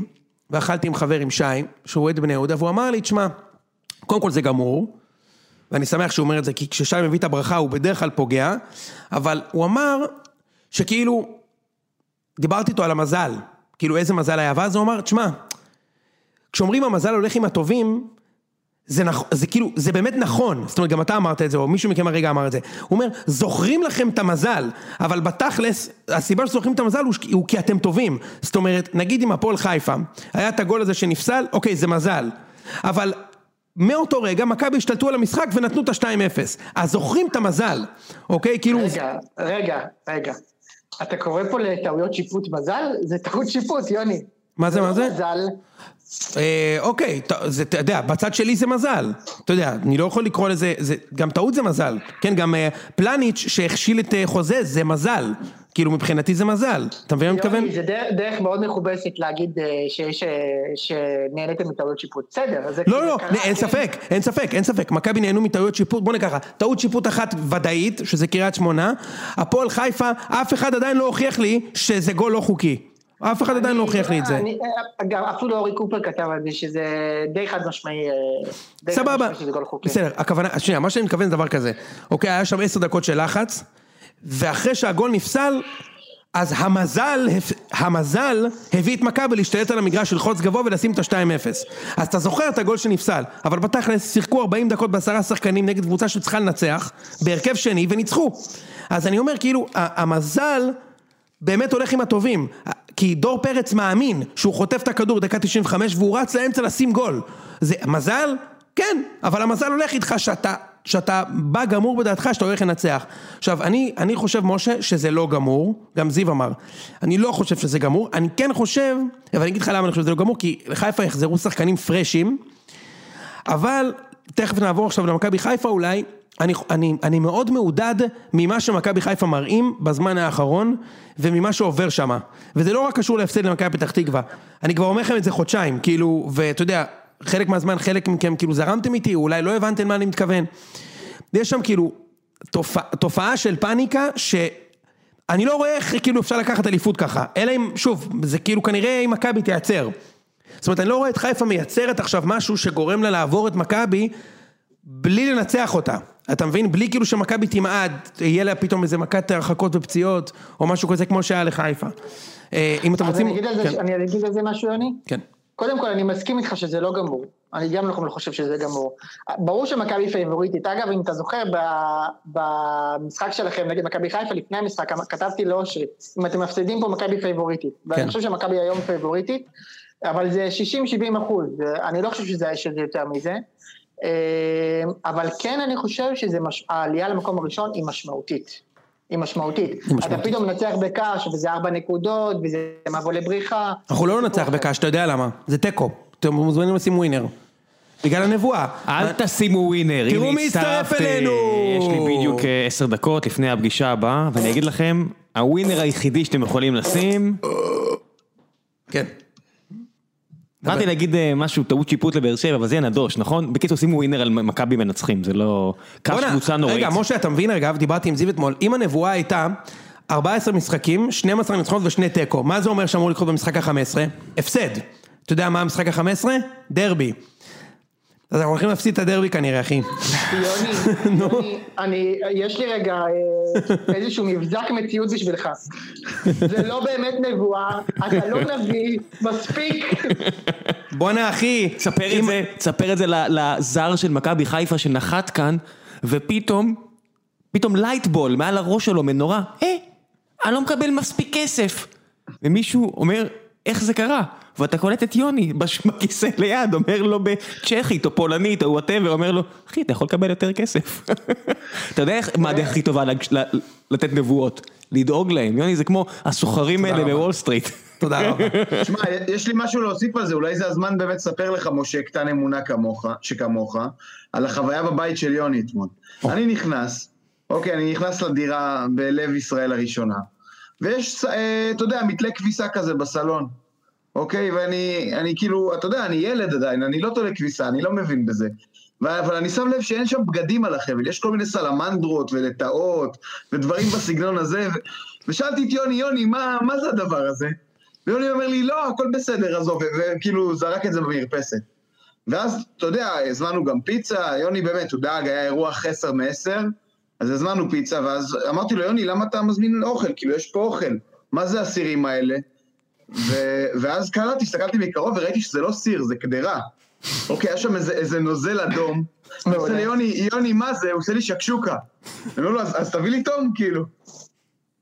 ואכלתי עם חבר עם שי, שהוא אוהד בני יהודה, והוא אמר לי, תשמע, קודם כל זה גמור, ואני שמח שהוא אומר את זה, כי כששי מביא את הברכה הוא בדרך כלל פוגע, אבל הוא אמר שכאילו, דיברתי איתו על המזל, כאילו איזה מזל היה, ואז הוא אמר, תשמע, כשאומרים המזל הולך עם הטובים, זה, נכ... זה כאילו, זה באמת נכון, זאת אומרת גם אתה אמרת את זה, או מישהו מכם הרגע אמר את זה, הוא אומר, זוכרים לכם את המזל, אבל בתכלס, הסיבה שזוכרים את המזל הוא, הוא כי אתם טובים, זאת אומרת, נגיד עם הפועל חיפה, היה את הגול הזה שנפסל, אוקיי, זה מזל, אבל מאותו רגע מכבי השתלטו על המשחק ונתנו את ה-2-0, אז זוכרים את המזל, אוקיי, כאילו,
רגע, רגע, רגע. אתה קורא פה לטעויות שיפוט מזל? זה טעות שיפוט, יוני.
מה זה, מה זה?
מזל.
אה, אוקיי, זה, אתה יודע, בצד שלי זה מזל, אתה יודע, אני לא יכול לקרוא לזה, זה, גם טעות זה מזל, כן, גם אה, פלניץ' שהכשיל את אה, חוזה זה מזל, כאילו מבחינתי זה מזל, אתה מבין מה אני מתכוון?
זה דרך, דרך מאוד מכובסת להגיד אה, שיש, אה, שנהניתם מטעויות שיפוט. בסדר,
לא, לא,
קרה,
אין
כן.
ספק, אין ספק, אין ספק, מכבי נהנו מטעויות שיפוט, בוא נקרא טעות שיפוט אחת ודאית, שזה קריית שמונה, הפועל חיפה, אף אחד עדיין לא הוכיח לי שזה גול לא חוקי, אף אחד עדיין לא הוכיח לי את זה.
אני- אה, גם אפילו אורי קופר כתב על זה שזה די חד משמעי. די חד
סבבה,
משמעי שזה גול חוקי.
בסדר, הכוונה, שנייה, מה שאני מתכוון זה דבר כזה, אוקיי, היה שם עשר דקות של לחץ, ואחרי שהגול נפסל, אז המזל, המזל הביא את מכבי להשתלט על המגרש, ללחוץ גבוה ולשים את ה-2-0. אז אתה זוכר את הגול שנפסל, אבל בתכלס שיחקו 40 דקות בעשרה שחקנים נגד קבוצה שצריכה לנצח, בהרכב שני, וניצחו. אז אני אומר, כאילו, המזל באמת הולך עם הטובים. כי דור פרץ מאמין שהוא חוטף את הכדור דקה 95 והוא רץ לאמצע לשים גול. זה מזל? כן, אבל המזל הולך איתך שאתה, שאתה בא גמור בדעתך שאתה הולך לנצח. עכשיו, אני, אני חושב, משה, שזה לא גמור, גם זיו אמר, אני לא חושב שזה גמור, אני כן חושב, אבל אני אגיד לך למה אני חושב שזה לא גמור, כי לחיפה יחזרו שחקנים פרשים, אבל תכף נעבור עכשיו למכבי חיפה אולי, אני, אני, אני מאוד מעודד ממה שמכבי חיפה מראים בזמן האחרון וממה שעובר שם. וזה לא רק קשור להפסד למכבי פתח תקווה, אני כבר אומר לכם את זה חודשיים, כאילו, ואתה יודע, חלק מהזמן חלק מכם כאילו זרמתם איתי, אולי לא הבנתם מה אני מתכוון. יש שם כאילו תופע, תופעה של פאניקה ש... אני לא רואה איך כאילו אפשר לקחת אליפות ככה, אלא אם, שוב, זה כאילו כנראה אם מכבי תייצר. זאת אומרת, אני לא רואה את חיפה מייצרת עכשיו משהו שגורם לה לעבור את מכבי בלי לנצח אותה. אתה מבין? בלי כאילו שמכבי תמעד, יהיה לה פתאום איזה מכת הרחקות ופציעות, או משהו כזה כמו שהיה לחיפה. אה, אם אתם רוצים... כן,
אני אגיד על זה משהו, יוני?
כן.
קודם כל, אני מסכים איתך שזה לא גמור. אני גם לא חושב שזה גמור. ברור שמכבי פייבוריטית. אגב, אם אתה זוכר, במשחק שלכם נגד מכבי חיפה, לפני המשחק, כתבתי לאושרי, אם אתם מפסידים פה, מכבי פייבוריטית.
כן.
ואני חושב שמכבי היום פייבוריטית, אבל זה 60-70 אחוז. אני לא חושב שזה יותר מזה. אה, אבל כן אני חושב שהעלייה למקום הראשון היא משמעותית. היא משמעותית. אתה
משמעותית.
פתאום מנצח בקש, וזה ארבע נקודות, וזה מבוא לבריחה.
אנחנו לא ננצח בקש, אתה יודע למה. זה תיקו. אתם מוזמנים לשים ווינר. בגלל הנבואה.
אל תשימו ווינר,
תראו מי הצטרף. אלינו.
יש לי בדיוק אה, עשר דקות לפני הפגישה הבאה, ואני אגיד לכם, הווינר היחידי שאתם יכולים לשים,
כן.
באתי להגיד אה, משהו, טעות שיפוט לבאר שבע, אבל זה יהיה נדוש, נכון? בקיצור, שימו ווינר על מכבי מנצחים, זה לא... קש קבוצה נוראית.
רגע, משה, אתה מבין, רגע, דיברתי עם זיו אתמול, אם הנבואה הייתה 14 משחקים, 12 ניצחונות ושני תיקו, מה זה אומר שאמור לקרות במשחק ה-15? הפסד. אתה יודע מה המשחק ה-15? דרבי. אז אנחנו הולכים להפסיד את הדרבי כנראה, אחי.
יוני, יוני, אני, יש לי רגע אה, איזשהו מבזק מציאות בשבילך. זה לא באמת נבואה, אתה לא נביא, מספיק.
בואנה, אחי.
תספר את זה, תספר את זה ל- לזר של מכבי חיפה שנחת כאן, ופתאום, פתאום lightbulb מעל הראש שלו, מנורה, אה, אני לא מקבל מספיק כסף. ומישהו אומר, איך זה קרה? ואתה קולט את יוני בכיסא ליד, אומר לו בצ'כית או פולנית או whatever, אומר לו, אחי, אתה יכול לקבל יותר כסף. אתה יודע איך, מה הדרך הכי טובה לתת נבואות? לדאוג להם. יוני זה כמו הסוחרים האלה. בוול סטריט.
תודה רבה.
שמע, יש לי משהו להוסיף על זה, אולי זה הזמן באמת לספר לך, משה, קטן אמונה כמוך, שכמוך, על החוויה בבית של יוני אתמול. אני נכנס, אוקיי, אני נכנס לדירה בלב ישראל הראשונה, ויש, אה, אתה יודע, מתלה כביסה כזה בסלון, אוקיי? ואני אני כאילו, אתה יודע, אני ילד עדיין, אני לא תולה כביסה, אני לא מבין בזה. אבל אני שם לב שאין שם בגדים על החבל, יש כל מיני סלמנדרות ולטאות ודברים בסגנון הזה, ו- ושאלתי את יוני, יוני, מה, מה זה הדבר הזה? ויוני אומר לי, לא, הכל בסדר, עזוב, וכאילו זרק את זה במרפסת. ואז, אתה יודע, הזמנו גם פיצה, יוני באמת, הוא דאג, היה אירוע חסר מעשר, אז הזמנו פיצה, ואז אמרתי לו, יוני, למה אתה מזמין אוכל? כאילו, יש פה אוכל, מה זה הסירים האלה? ו- ואז קלטתי, הסתכלתי מקרוב וראיתי שזה לא סיר, זה קדרה. אוקיי, היה שם איזה, איזה נוזל אדום. אני עושה לי, יוני, יוני, מה זה? הוא עושה לי שקשוקה. אני אומר לו, אז, אז תביא לי תום, כאילו.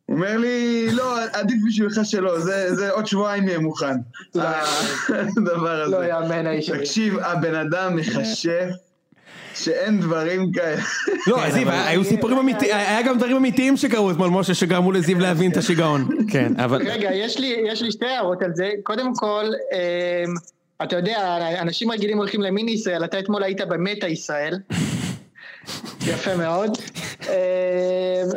הוא אומר לי, לא, עדיף בשבילך שלא, זה, זה עוד שבועיים יהיה מוכן. הדבר הזה.
לא יאמן האיש.
תקשיב, הבן אדם מכשף שאין דברים כאלה.
לא, זיו, היו סיפורים אמיתיים, היה גם דברים אמיתיים שקרו אתמול, משה, שגרמו לזיו להבין את השיגעון.
כן, אבל...
רגע, יש לי, יש לי שתי הערות על זה. קודם כל, אמ, אתה יודע, אנשים רגילים הולכים למיני ישראל, אתה אתמול היית במטה ישראל. יפה מאוד. אמ,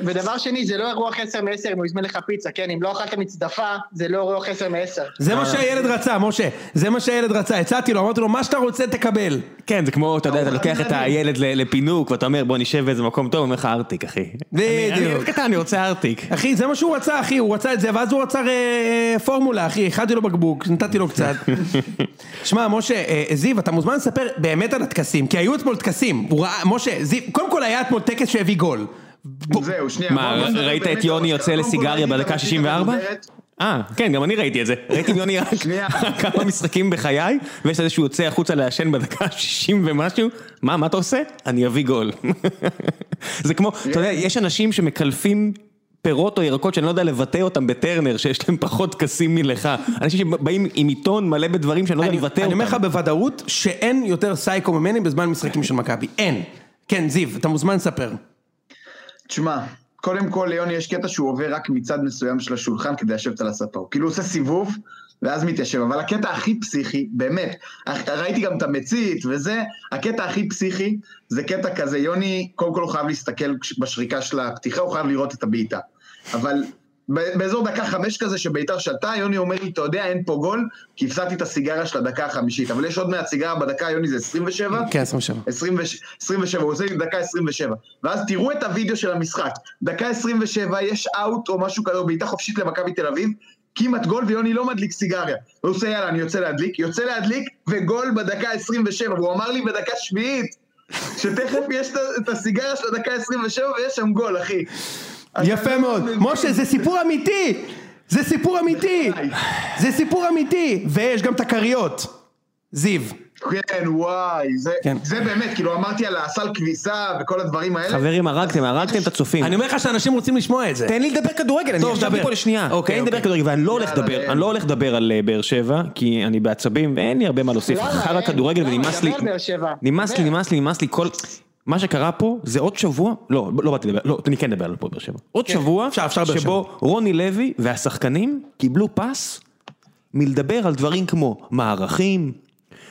ודבר שני, זה לא אירוע חסר מעשר אם הוא יזמן לך פיצה, כן? אם לא אכלת מצדפה, זה לא אירוע חסר מעשר.
זה מה שהילד רצה, משה, זה מה שהילד רצה, הצעתי לו, אמרתי לו, מה שאתה רוצה תקבל.
כן, זה כמו, אתה יודע, אתה לוקח את הילד ל- לפינוק, ואתה אומר, בוא נשב באיזה מקום טוב, הוא אומר לך ארטיק, אחי. אני- אני
בדיוק.
ילד קטן, אני רוצה ארטיק.
אחי, זה מה שהוא רצה, אחי, הוא רצה את זה, ואז הוא רצה אה, פורמולה, אחי, הכנתי לו בקבוק, נתתי לו קצת. שמע, משה, אה, זיו, אתה מוזמן לספר באמת על הטקסים, כי היו אתמול טקסים, משה, זיו, קודם כל היה אתמול טקס שהביא גול.
זהו, שנייה.
מה, ראית את יוני יוצא לסיגריה בדקה
התשתית
64?
המדוברת.
אה, כן, גם אני ראיתי את זה. ראיתי יוני רק. כמה משחקים בחיי, ויש לזה שהוא יוצא החוצה לעשן בדקה 60 ומשהו, מה, מה אתה עושה? אני אביא גול. זה כמו, אתה יודע, יש אנשים שמקלפים פירות או ירקות שאני לא יודע לבטא אותם בטרנר, שיש להם פחות טקסים מלך. אנשים שבאים עם עיתון מלא בדברים שאני לא יודע
אני
לבטא אותם.
אני אומר לך בוודאות שאין יותר סייקו ממני בזמן משחקים של מכבי, אין. כן, זיו, אתה מוזמן לספר.
תשמע, קודם כל ליוני יש קטע שהוא עובר רק מצד מסוים של השולחן כדי לשבת על הספה. הוא כאילו עושה סיבוב, ואז מתיישב. אבל הקטע הכי פסיכי, באמת, ראיתי גם את המצית וזה, הקטע הכי פסיכי זה קטע כזה, יוני, קודם כל הוא חייב להסתכל בשריקה של הפתיחה, הוא חייב לראות את הבעיטה. אבל באזור דקה חמש כזה שביתר שלטה, יוני אומר לי, אתה יודע, אין פה גול, כי הפסדתי את הסיגריה של הדקה החמישית. אבל יש עוד מעט סיגריה בדקה, יוני זה 27?
כן, 27.
27, הוא עושה לי דקה 27. ואז תראו את הוידאו של המשחק. דקה 27, יש אאוט או משהו כזה, או בעיטה חופשית למכבי תל אביב. כמעט גול ויוני לא מדליק סיגריה. הוא עושה יאללה, אני יוצא להדליק, יוצא להדליק, וגול בדקה 27, והוא אמר לי בדקה שביעית, שתכף יש את הסיגריה של הדקה 27 ויש שם גול, אחי.
יפה
אני לא
מאוד. משה, זה סיפור אמיתי! זה סיפור אמיתי! זה סיפור אמיתי! ויש גם את הכריות. זיו.
כן, וואי, זה,
כן.
זה באמת, כאילו אמרתי על הסל כביסה וכל הדברים האלה.
חברים, הרגתם, הרגתם את הצופים.
אני אומר לך שאנשים רוצים לשמוע את זה.
תן לי לדבר כדורגל, אני
דבר.
פה לשנייה.
אוקיי,
תן לי לדבר
אוקיי.
כדורגל, ואני לא הולך לדבר. אני לא הולך לדבר על אה, באר שבע, כי אני בעצבים ואין לי הרבה מה להוסיף.
למה?
חרא
אין.
כדורגל
למה?
ונמאס לי. נמאס לי. נמאס לי, נמאס לי כל... מה שקרה פה זה עוד שבוע, לא, לא באתי לדבר, לא, אני כן אדבר על פה באר שבע. עוד שבוע,
אפשר, אפשר
שבו רוני לוי והשחקנים קיבלו פס מלדבר על דברים כמו מערכים,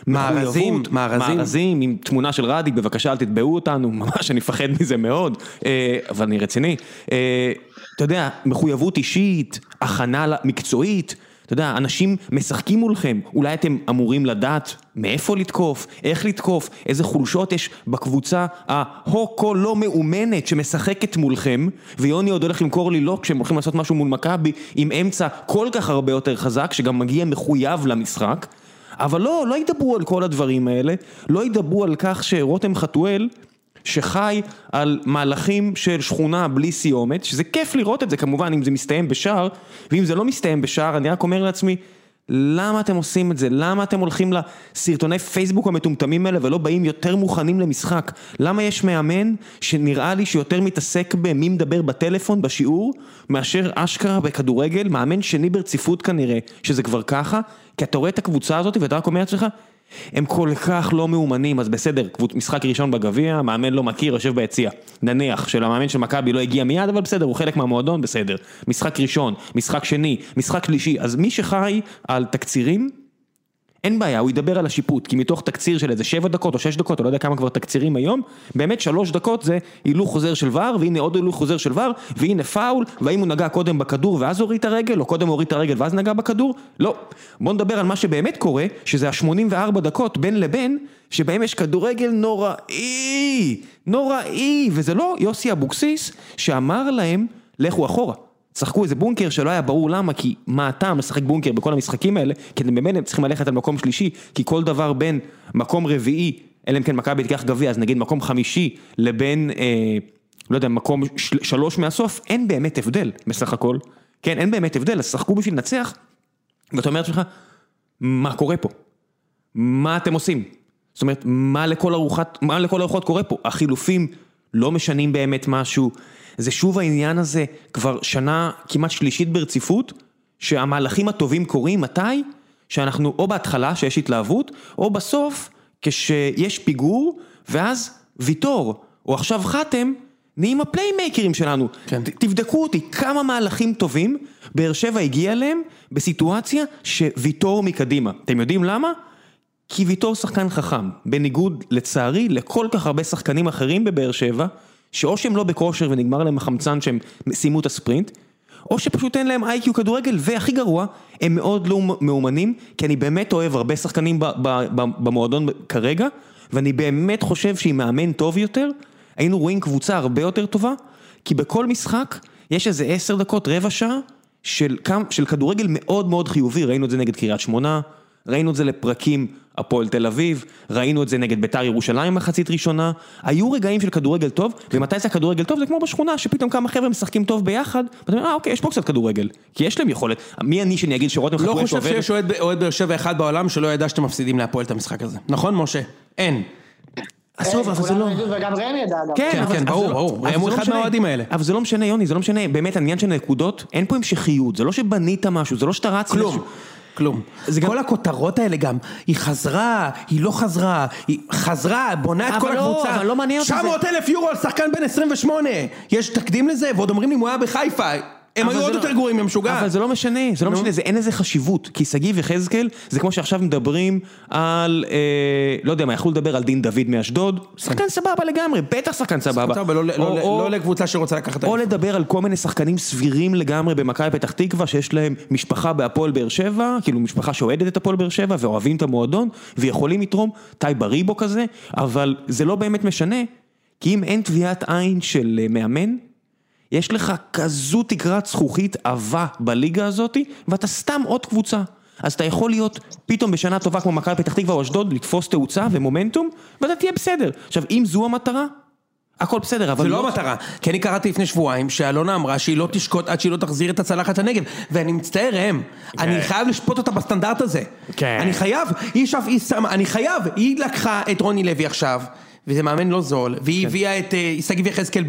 מארזים, מארזים.
מארזים עם תמונה של רדי, בבקשה אל תתבעו אותנו, ממש אני מפחד מזה מאוד, אה, אבל אני רציני. אה, אתה יודע, מחויבות אישית, הכנה מקצועית, אתה יודע, אנשים משחקים מולכם, אולי אתם אמורים לדעת מאיפה לתקוף, איך לתקוף, איזה חולשות יש בקבוצה ההוקו לא מאומנת שמשחקת מולכם, ויוני עוד הולך למכור לי לא כשהם הולכים לעשות משהו מול מכבי, עם אמצע כל כך הרבה יותר חזק, שגם מגיע מחויב למשחק. אבל לא, לא ידברו על כל הדברים האלה, לא ידברו על כך שרותם חתואל, שחי על מהלכים של שכונה בלי סיומת, שזה כיף לראות את זה כמובן, אם זה מסתיים בשער, ואם זה לא מסתיים בשער, אני רק אומר לעצמי, למה אתם עושים את זה? למה אתם הולכים לסרטוני פייסבוק המטומטמים האלה ולא באים יותר מוכנים למשחק? למה יש מאמן שנראה לי שיותר מתעסק במי מדבר בטלפון בשיעור, מאשר אשכרה בכדורגל, מאמן שני ברציפות כנראה, שזה כבר ככה, כי אתה רואה את הקבוצה הזאת ואתה רק אומר לעצמך, הם כל כך לא מאומנים, אז בסדר, משחק ראשון בגביע, מאמן לא מכיר, יושב ביציע. נניח שלמאמן של מכבי לא הגיע מיד, אבל בסדר, הוא חלק מהמועדון, בסדר. משחק ראשון, משחק שני, משחק שלישי, אז מי שחי על תקצירים, אין בעיה, הוא ידבר על השיפוט, כי מתוך תקציר של איזה שבע דקות או שש דקות, או לא יודע כמה כבר תקצירים היום, באמת שלוש דקות זה הילוך חוזר של ור, והנה עוד הילוך חוזר של ור, והנה פאול, והאם הוא נגע קודם בכדור ואז הוריד את הרגל, או קודם הוריד את הרגל ואז נגע בכדור? לא. בוא נדבר על מה שבאמת קורה, שזה ה-84 דקות בין לבין, שבהם יש כדורגל נוראי, נוראי, וזה לא יוסי אבוקסיס שאמר להם, לכו אחורה. צחקו איזה בונקר שלא היה ברור למה, כי מה הטעם לשחק בונקר בכל המשחקים האלה, כי אתם באמת צריכים ללכת על מקום שלישי, כי כל דבר בין מקום רביעי, אלא אם כן מכבי תיקח גביע, אז נגיד מקום חמישי, לבין, אה, לא יודע, מקום של, שלוש מהסוף, אין באמת הבדל בסך הכל. כן, אין באמת הבדל, אז שחקו בשביל לנצח, ואתה אומר לעצמך, מה קורה פה? מה אתם עושים? זאת אומרת, מה לכל מה לכל ארוחות קורה פה? החילופים לא משנים באמת משהו. זה שוב העניין הזה, כבר שנה כמעט שלישית ברציפות, שהמהלכים הטובים קורים, מתי? שאנחנו או בהתחלה, שיש התלהבות, או בסוף, כשיש פיגור, ואז ויטור, או עכשיו חתם, נהיים הפליימייקרים שלנו.
כן.
ת- תבדקו אותי, כמה מהלכים טובים באר שבע הגיע אליהם בסיטואציה שוויטור מקדימה. אתם יודעים למה? כי ויטור שחקן חכם, בניגוד לצערי לכל כך הרבה שחקנים אחרים בבאר שבע, שאו שהם לא בכושר ונגמר להם החמצן שהם סיימו את הספרינט, או שפשוט אין להם IQ כדורגל, והכי גרוע, הם מאוד לא מאומנים, כי אני באמת אוהב הרבה שחקנים במועדון כרגע, ואני באמת חושב שעם מאמן טוב יותר, היינו רואים קבוצה הרבה יותר טובה, כי בכל משחק יש איזה עשר דקות, רבע שעה, של, של כדורגל מאוד מאוד חיובי, ראינו את זה נגד קריית שמונה, ראינו את זה לפרקים הפועל תל אביב, ראינו את זה נגד ביתר ירושלים מחצית ראשונה, היו רגעים של כדורגל טוב, ומתי זה הכדורגל טוב? זה כמו בשכונה, שפתאום כמה חבר'ה משחקים טוב ביחד, ואתה אומר, אה אוקיי, יש פה קצת כדורגל, כי יש להם יכולת, מי אני שאני אגיד שרותם
לא חושב
שעובד-
שיש אוהד אוהד באר שבע אחד בעולם שלא ידע שאתם מפסידים להפועל את המשחק הזה. נכון, משה? אין.
עזוב, אבל זה לא...
וגם ראם ידע אגב.
כן, כן,
אבל
ברור,
לא-
ברור.
אבל
ראם הוא
זה לא
אחד. מהאוהדים האלה.
אבל זה לא משנה, יוני, זה לא משנה, באמת, העניין של נקודות, אין פה המשכיות, זה לא שבנית משהו, זה לא שאתה רץ...
כלום. כלום.
גם-
כל הכותרות האלה גם, היא חזרה, היא לא חזרה, היא חזרה, בונה את
אבל
כל
לא,
הקבוצה.
אבל לא מעניין אותי זה.
900 אלף יורו על שחקן בן 28. יש תקדים לזה? ועוד אומרים לי, הוא היה בחיפה. הם היו עוד
לא-
יותר גרועים, הם משוגע.
אבל זה לא משנה, זה לא. משנה, זה אין לזה חשיבות, כי שגיב יחזקאל, זה כמו שעכשיו מדברים על, אה, לא יודע מה, יכלו לדבר על דין דוד מאשדוד, שחקן סבבה לגמרי, בטח שחקן סבבה.
לא- לא- לא לקבוצה שרוצה לקחת...
או. לדבר על כל מיני שחקנים סבירים לגמרי במכבי פתח תקווה, שיש להם משפחה בהפועל באר שבע, כאילו משפחה שאוהדת את הפועל באר שבע ואוהבים את המועדון, ויכולים לתרום, טי בריבו כזה, אבל זה לא באמת משנה, כי אם אין טביעת עין של אה, מאמן, יש לך כזו תקרת זכוכית עבה בליגה הזאת, ואתה סתם עוד קבוצה. אז אתה יכול להיות פתאום בשנה טובה כמו מכבי פתח תקווה או אשדוד, לתפוס תאוצה ומומנטום, ואתה תהיה בסדר. עכשיו, אם זו המטרה, הכל בסדר, אבל
זה לא המטרה, כי אני קראתי לפני שבועיים שאלונה אמרה שהיא לא תשקוט עד שהיא לא תחזיר את הצלחת לנגב ואני מצטער ראם, אני חייב לשפוט אותה בסטנדרט הזה.
כן.
אני חייב, היא שף, היא שמה, אני חייב, היא לקחה את רוני לוי עכשיו וזה מאמן לא זול, והיא הביאה את אה, שגיב יחזקאל,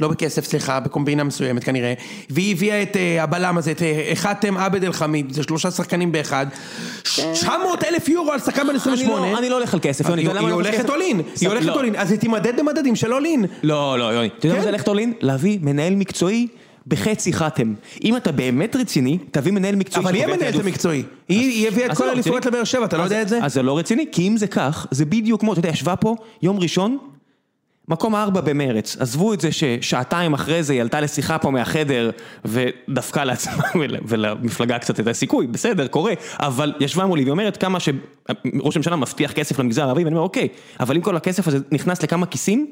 לא בכסף סליחה, בקומבינה מסוימת כנראה, והיא הביאה את אה, הבלם הזה, את אה, חאתם עבד אל חמיד, זה שלושה שחקנים באחד, 900 אלף יורו על שחקן בן
אני
28,
לא- אני לא הולך על כסף, יוני.
היא
אתה יודע למה
היא
אני לא
הולכת? אולין, היא הולכת
לא.
אולין, אז היא תימדד במדדים של אולין.
לא, לא, יוני. אתה יודע מה
כן.
זה ללכת אולין? להביא מנהל מקצועי בחצי חתם. אם אתה באמת רציני, תביא מנהל מקצועי
אבל היא המנהלת. המקצועי, היא הביאה את כל
לא
האליפויות. לבאר שבע, אתה לא יודע את זה?
אז זה לא רציני, כי אם זה כך, זה בדיוק כמו, אתה יודע, ישבה פה יום ראשון, מקום ארבע במרץ, עזבו את זה ששעתיים אחרי זה היא עלתה לשיחה פה מהחדר ודפקה לעצמה ול- ולמפלגה קצת את הסיכוי, בסדר, קורה, אבל ישבה מולי ואומרת כמה שראש הממשלה מבטיח כסף למגזר הערבי, ואני אומר אוקיי, אבל אם כל הכסף הזה נכנס לכמה כיסים,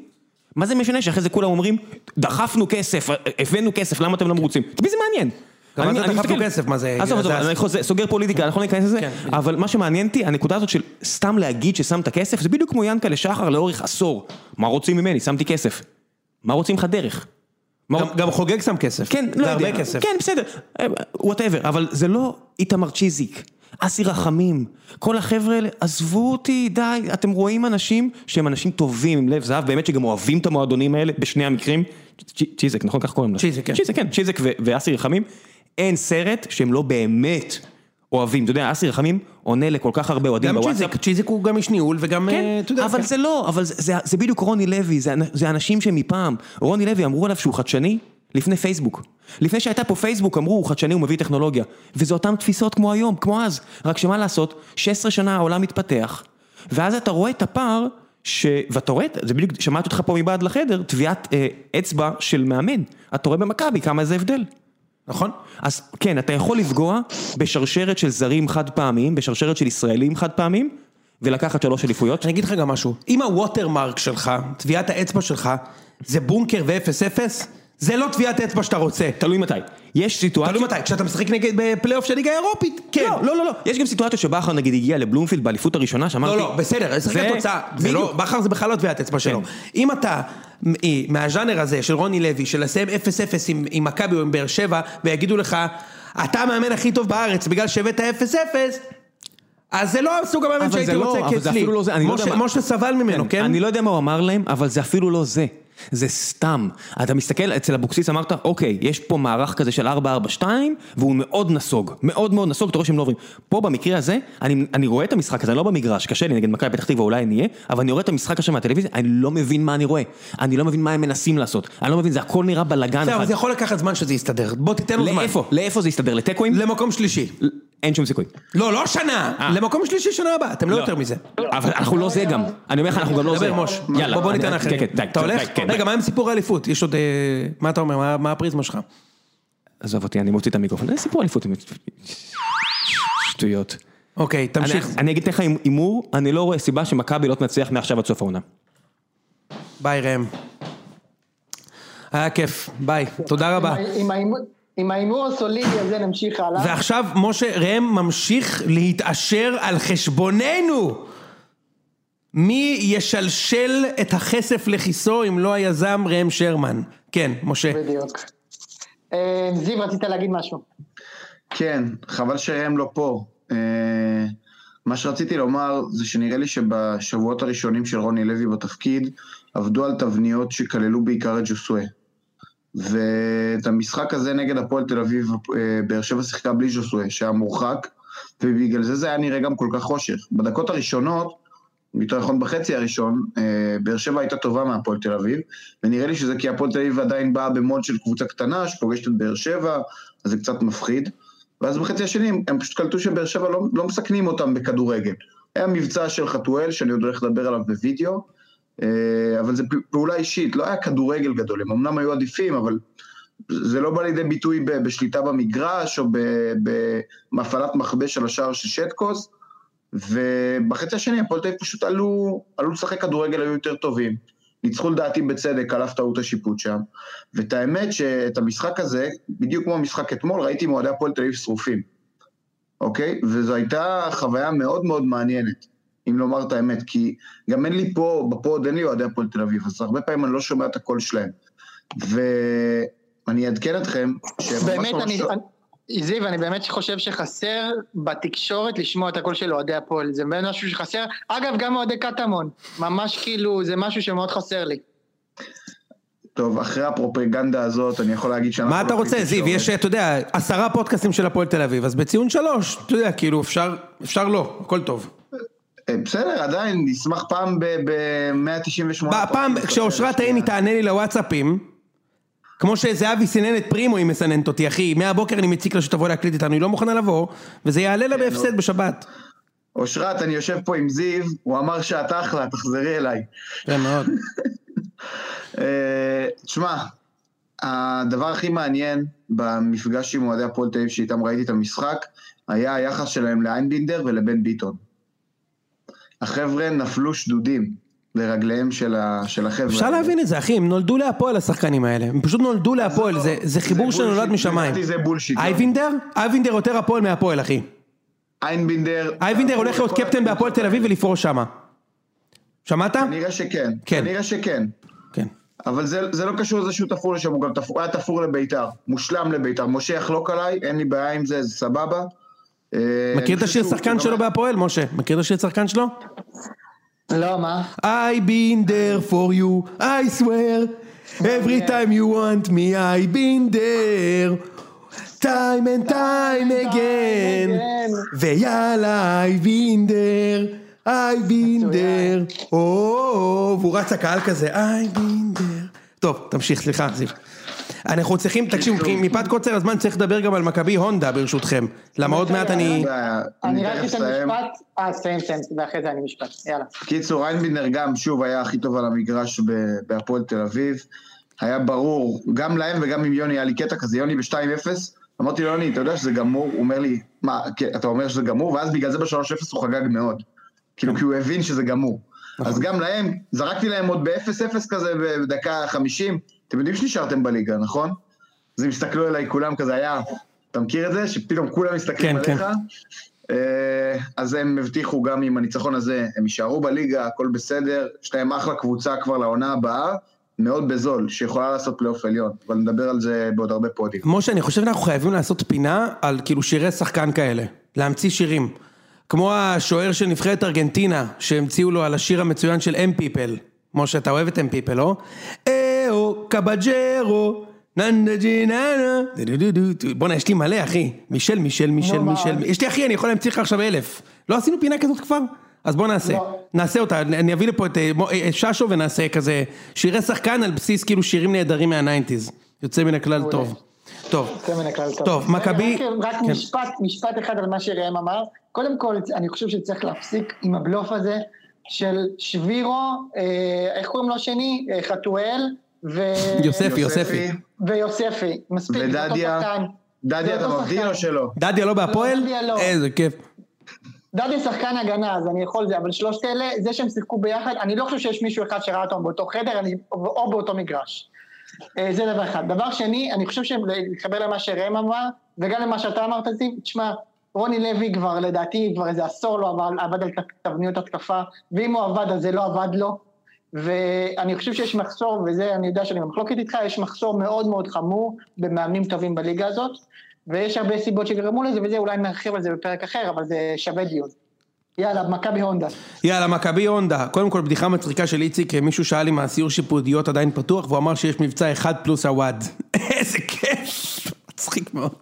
מה זה משנה שאחרי זה כולם אומרים, דחפנו כסף, הבאנו כסף, למה אתם לא מרוצים? את מי זה מעניין?
גם מה זה דחפנו כסף? מה זה-
עזוב, עזוב,
זה-
אני חוזר- סוגר פוליטיקה, אנחנו ניכנס לזה,
כן.
אבל מה שמעניין אותי, הנקודה הזאת של סתם להגיד ששמת כסף, זה בדיוק כמו ינקלה שחר לאורך עשור. מה רוצים ממני? שמתי כסף. מה רוצים לך דרך?
גם- חוגג שם כסף,
כן,
זה
לא
הרבה
יודע,
כסף.
כן, בסדר, whatever, אבל זה לא איתמר צ'יזיק, אסי רחמים, כל החבר'ה האלה, עזבו אותי, די, אתם רואים אנשים שהם אנשים טובים עם לב זהב, באמת שגם אוהבים את המועדונים האלה, בשני המקרים, צ'- צ'יזיק, נכון? כך קוראים לו?
צ'יזיק, כן.
צ'יזיק, כן, צ'יזיק ו- ואסי רחמים, אין סרט שהם לא באמת אוהבים, אתה יודע, אסי רחמים עונה לכל כך הרבה אוהדים
גם
בוואטסאפ.
צ'יזיק, צ'יזיק הוא גם איש ניהול וגם,
כן,
אה, אתה יודע,
אבל
כן.
זה לא, אבל זה, זה, זה בדיוק רוני לוי, זה אנשים שמפעם, רוני לוי אמרו עליו שהוא חדשני לפני פייסבוק. לפני שהייתה פה פייסבוק אמרו הוא חדשני, הוא מביא טכנולוגיה. וזה אותן תפיסות כמו היום, כמו אז. רק שמה לעשות, 16 שנה העולם מתפתח, ואז אתה רואה את הפער, ש... ואתה רואה, זה בדיוק, שמעתי אותך פה מבעד לחדר, טביעת אה, אצבע של מאמן. אתה רואה במכבי כמה זה הבדל.
נכון?
אז כן, אתה יכול לפגוע בשרשרת של זרים חד פעמיים, בשרשרת של ישראלים חד פעמיים, ולקחת שלוש אליפויות.
אני אגיד לך גם משהו, אם הווטרמרק שלך, טביעת האצבע שלך, זה בונקר ו-0-0, זה לא טביעת אצבע שאתה רוצה.
תלוי מתי. יש סיטואציה...
תלוי מתי, כשאתה משחק נגד בפלייאוף של ליגה אירופית, כן.
לא, לא, לא, לא. יש גם סיטואציות שבכר נגיד הגיע לבלומפילד באליפות הראשונה, שאמרתי...
לא, לא, בסדר, זה שחק
זה-
זה לא. בכר זה בכלל לא טביעת אצבע שלו.
כן.
אם אתה אה, מהז'אנר הזה של רוני לוי, של לסיים 0-0 עם- מכבי או עם באר שבע, ויגידו לך, אתה המאמן הכי טוב בארץ בגלל שהבאת 0-0, אז זה לא סוג המאמן
אבל
שהייתי
זה לא,
רוצה
אבל זה
כאצלי.
אפילו לא זה, אני לא יודע
משה- סבל ממנו, כן?
אני לא יודע מה הוא אמר להם, אבל זה אפילו לא זה. זה סתם. אתה מסתכל, אצל אבוקסיס אמרת, אוקיי, יש פה מערך כזה של 4-4-2, והוא מאוד נסוג. מאוד מאוד נסוג, אתה רואה שהם לא עוברים. פה במקרה הזה, אני, אני רואה את המשחק הזה, אני לא במגרש, קשה לי נגד מכבי פתח תקווה, אולי אני אהיה, אבל אני רואה את המשחק עכשיו מהטלוויזיה, אני לא מבין מה אני רואה. אני לא מבין מה הם מנסים לעשות. אני לא מבין, זה הכל נראה בלאגן אחד.
זה יכול לקחת זמן שזה יסתדר, בוא תיתן לו זמן.
לאיפה? לאיפה זה יסתדר? לתיקואים?
למקום שלישי.
אין שום סיכוי.
לא, לא שנה,
אה.
למקום שלישי שנה הבאה, אתם לא
לא.
יותר מזה.
אבל אנחנו לא זה גם. אני אומר לך, אנחנו גם לא זה.
דבר מוש,
יאללה.
בוא ניתן
כן,
לאחרים.
כן, די,
אתה הולך?
כן,
רגע. מה עם סיפור האליפות? יש עוד... אה, מה אתה אומר? מה- מה הפריזמה שלך?
עזוב אותי, אני מוציא את המיקרופון. זה סיפור אליפות. שטויות.
אוקיי,
אני-
תמשיך.
אני אגיד לך הימור, אני לא רואה סיבה שמכבי לא תנצח מעכשיו עד סוף העונה.
ביי ראם. היה כיף, ביי, תודה רבה.
עם ההימור- עם ההימור הסולידי הזה נמשיך הלאה.
ועכשיו משה ראם ממשיך להתעשר על חשבוננו. מי ישלשל את הכסף לכיסו אם לא היזם ראם שרמן? כן, משה.
בדיוק. אה, זיו, רצית להגיד משהו.
כן, חבל שהם לא פה. אה, מה שרציתי לומר זה שנראה לי שבשבועות הראשונים של רוני לוי בתפקיד עבדו על תבניות שכללו בעיקר את ג'וסווה. ואת המשחק הזה נגד הפועל תל אביב, אה, באר שבע שיחקה בלי ג'וסווה, שהיה מורחק, ובגלל זה זה היה נראה גם כל כך חושך. בדקות הראשונות, יותר נכון בחצי הראשון, אה, באר שבע הייתה טובה מהפועל תל אביב, ונראה לי שזה כי הפועל תל אביב עדיין באה במוד של קבוצה קטנה, שפוגשת את באר שבע, אז זה קצת מפחיד. ואז בחצי השני הם, הם פשוט קלטו שבאר שבע לא, לא מסכנים אותם בכדורגל. היה מבצע של חתואל, שאני עוד הולך לדבר עליו בווידאו, אבל זו פעולה אישית, לא היה כדורגל גדול, הם אמנם היו עדיפים, אבל זה לא בא לידי ביטוי בשליטה במגרש, או ב- בהפעלת מכבש על השער של שטקוס, ובחצי השני הפועל תל אביב פשוט עלו, עלו לשחק כדורגל, היו יותר טובים. ניצחו לדעתי בצדק על אף טעות השיפוט שם, ואת האמת שאת המשחק הזה, בדיוק כמו המשחק אתמול, ראיתי מועדי הפועל תל אביב שרופים, אוקיי? וזו הייתה חוויה מאוד מאוד מעניינת, אם לומר את האמת, כי גם אין לי פה, בפוד אין לי אוהדי הפועל תל אביב, אז הרבה פעמים אני לא שומע את הקול שלהם. ואני אעדכן אתכם,
באמת, אני,
לא-
אני- זיו, אני באמת חושב שחסר בתקשורת לשמוע את הקול של אוהדי הפועל, זה באמת משהו שחסר, אגב, גם אוהדי קטמון, ממש כאילו, זה משהו שמאוד חסר לי.
טוב, אחרי הפרופגנדה הזאת, אני יכול להגיד שאנחנו...
מה אתה
לא
רוצה, זיו? יש, אתה יודע, עשרה פודקאסטים של הפועל תל אביב, אז בציון שלוש, אתה יודע, כאילו, אפשר, אפשר לא, הכל טוב.
אה, בסדר, עדיין, נשמח פעם ב-198...
פעם, כשאושרת עיני תענה לי לוואטסאפים, כמו שזהבי סינן את פרימו, היא מסננת אותי, אחי, מהבוקר אני מציק לה שתבוא להקליט איתנו, היא לא מוכנה לבוא, וזה יעלה לה בהפסד בשבת.
אושרת, אני יושב פה עם זיו, הוא אמר שאת אחלה, תחזרי אליי.
כן, מאוד.
אה, תשמע, הדבר הכי מעניין במפגש עם אוהדי הפועל תל אביב שאיתם ראיתי את המשחק, היה היחס שלהם לאיינבינדר ולבן ביטון. החבר'ה נפלו שדודים לרגליהם של, ה, של החבר'ה.
אפשר. להבין את זה, אחי, הם נולדו להפועל השחקנים האלה, הם פשוט נולדו להפועל, זה- זה חיבור
זה
שנולד
בולשיט,
משמיים.
זה בולשיט. לא?
אייבינדר? אייבינדר יותר הפועל מהפועל, אחי.
איינבינדר...
אייבינדר הולך להיות קפטן בהפועל תל אביב ולפרוש שמה. שמעת?
כנראה שכן.
כן.
כנראה שכן.
כן.
אבל זה, זה לא קשור לזה שהוא תפור לשם, הוא גם תפור, היה תפור לביתר, מושלם לביתר. משה יחלוק עליי, אין לי בעיה עם זה, זה סבבה. אה,
מכיר את השיר שחקן
הוא
שלו בהפועל, משה? מכיר את השיר שחקן שלו?
לא, מה?
I been there for you, I swear. Every time you want me, I been there. time and time again. ויאללה, I been there, I been there. או, והוא רץ הקהל כזה, I been there. טוב, תמשיך, סליחה, זיו. אנחנו צריכים, תקשיבו, מפאת קוצר הזמן צריך לדבר גם על מכבי הונדה ברשותכם. למה עוד מעט אני...
אני רק אתן
אסיים.
משפט, אה, סיים, סיים, ואחרי זה אני משפט, יאללה.
קיצור, איינבינדר גם, שוב, היה הכי טוב על המגרש בהפועל תל אביב. היה ברור, גם להם וגם עם יוני, היה לי קטע כזה, יוני ב-2-0, אמרתי לו, יוני, אתה יודע שזה גמור? הוא אומר לי, מה, כן, אתה אומר שזה גמור? ואז בגלל זה ב-3-0 הוא חגג מאוד. כאילו, כי הוא הבין שזה גמור. אז גם להם, זרקתי להם עוד ב-0-0 כזה בדקה 50, אתם יודעים שנשארתם בליגה, נכון? אז הם הסתכלו אליי, כולם כזה היה, אתה מכיר את זה? שפתאום כולם מסתכלים
כן,
עליך? אה, אז הם הבטיחו גם עם הניצחון הזה, הם יישארו בליגה, הכל בסדר, יש להם אחלה קבוצה כבר לעונה הבאה, מאוד בזול, שיכולה לעשות פלייאוף עליון, אבל נדבר על זה בעוד הרבה פודים.
משה, אני חושב שאנחנו חייבים לעשות פינה על כאילו שירי שחקן כאלה. להמציא שירים. כמו השוער של נבחרת ארגנטינה, שהמציאו לו על השיר המצוין של אם פיפל. משה, אתה אוהב את אם פיפל, לא? קבג'רו, ננדה ג'יננה, דו-דו-דו-דו. בואנה, יש לי מלא, אחי. מישל, מישל, מישל? מישל. יש לי, אחי, אני יכול להמציא לך עכשיו אלף. לא עשינו פינה כזאת כבר? אז בוא נעשה.
לא.
נעשה אותה, אני אביא לפה את אה, אה, ששו ונעשה כזה שירי שחקן על בסיס כאילו שירים נהדרים מהניינטיז. יוצא מן הכלל טוב. טוב.
יוצא מן הכלל טוב.
מכבי...
רק,
כן.
משפט, משפט אחד על מה שראם אמר. קודם כל, אני חושב שצריך להפסיק עם הבלוף הזה של שבירו, אה, איך קוראים לו השני? אה, חתואל, ו...
יוספי, יוספי.
ויוספי. מספיק, זה אותו
ודדיה,
שחקן.
דדיה, אתה מבדיל. או שלא?
דדיה לא בהפועל?
דדיה לא.
איזה כיף.
דדיה שחקן הגנה, אז אני יכול זה, אבל שלושת אלה, זה שהם שיחקו ביחד, אני לא חושב שיש מישהו אחד שראה אותם באותו חדר, אני, או באותו מגרש. אה, זה דבר אחד. דבר שני, אני חושב שלהתחבר למה שראם אמר, וגם למה שאתה אמרת, זיו, תשמע, רוני לוי כבר, לדעתי, כבר איזה עשור לא עבד, עבד על תבניות התקפה, ואם הוא עבד, אז זה לא עבד לו. ואני חושב שיש מחסור, וזה, אני יודע שאני במחלוקת איתך, יש מחסור מאוד מאוד חמור במאמנים טובים בליגה הזאת, ויש הרבה סיבות שגרמו לזה, וזה אולי נרחיב על זה בפרק אחר, אבל זה שווה דיון. יאללה, מכבי הונדה.
יאללה, מכבי הונדה. קודם כל, בדיחה מצחיקה של איציק, מישהו שאל אם הסיור שיפודיות עדיין פתוח, והוא אמר שיש מבצע אחד פלוס הוואד. איזה כיף. מצחיק מאוד.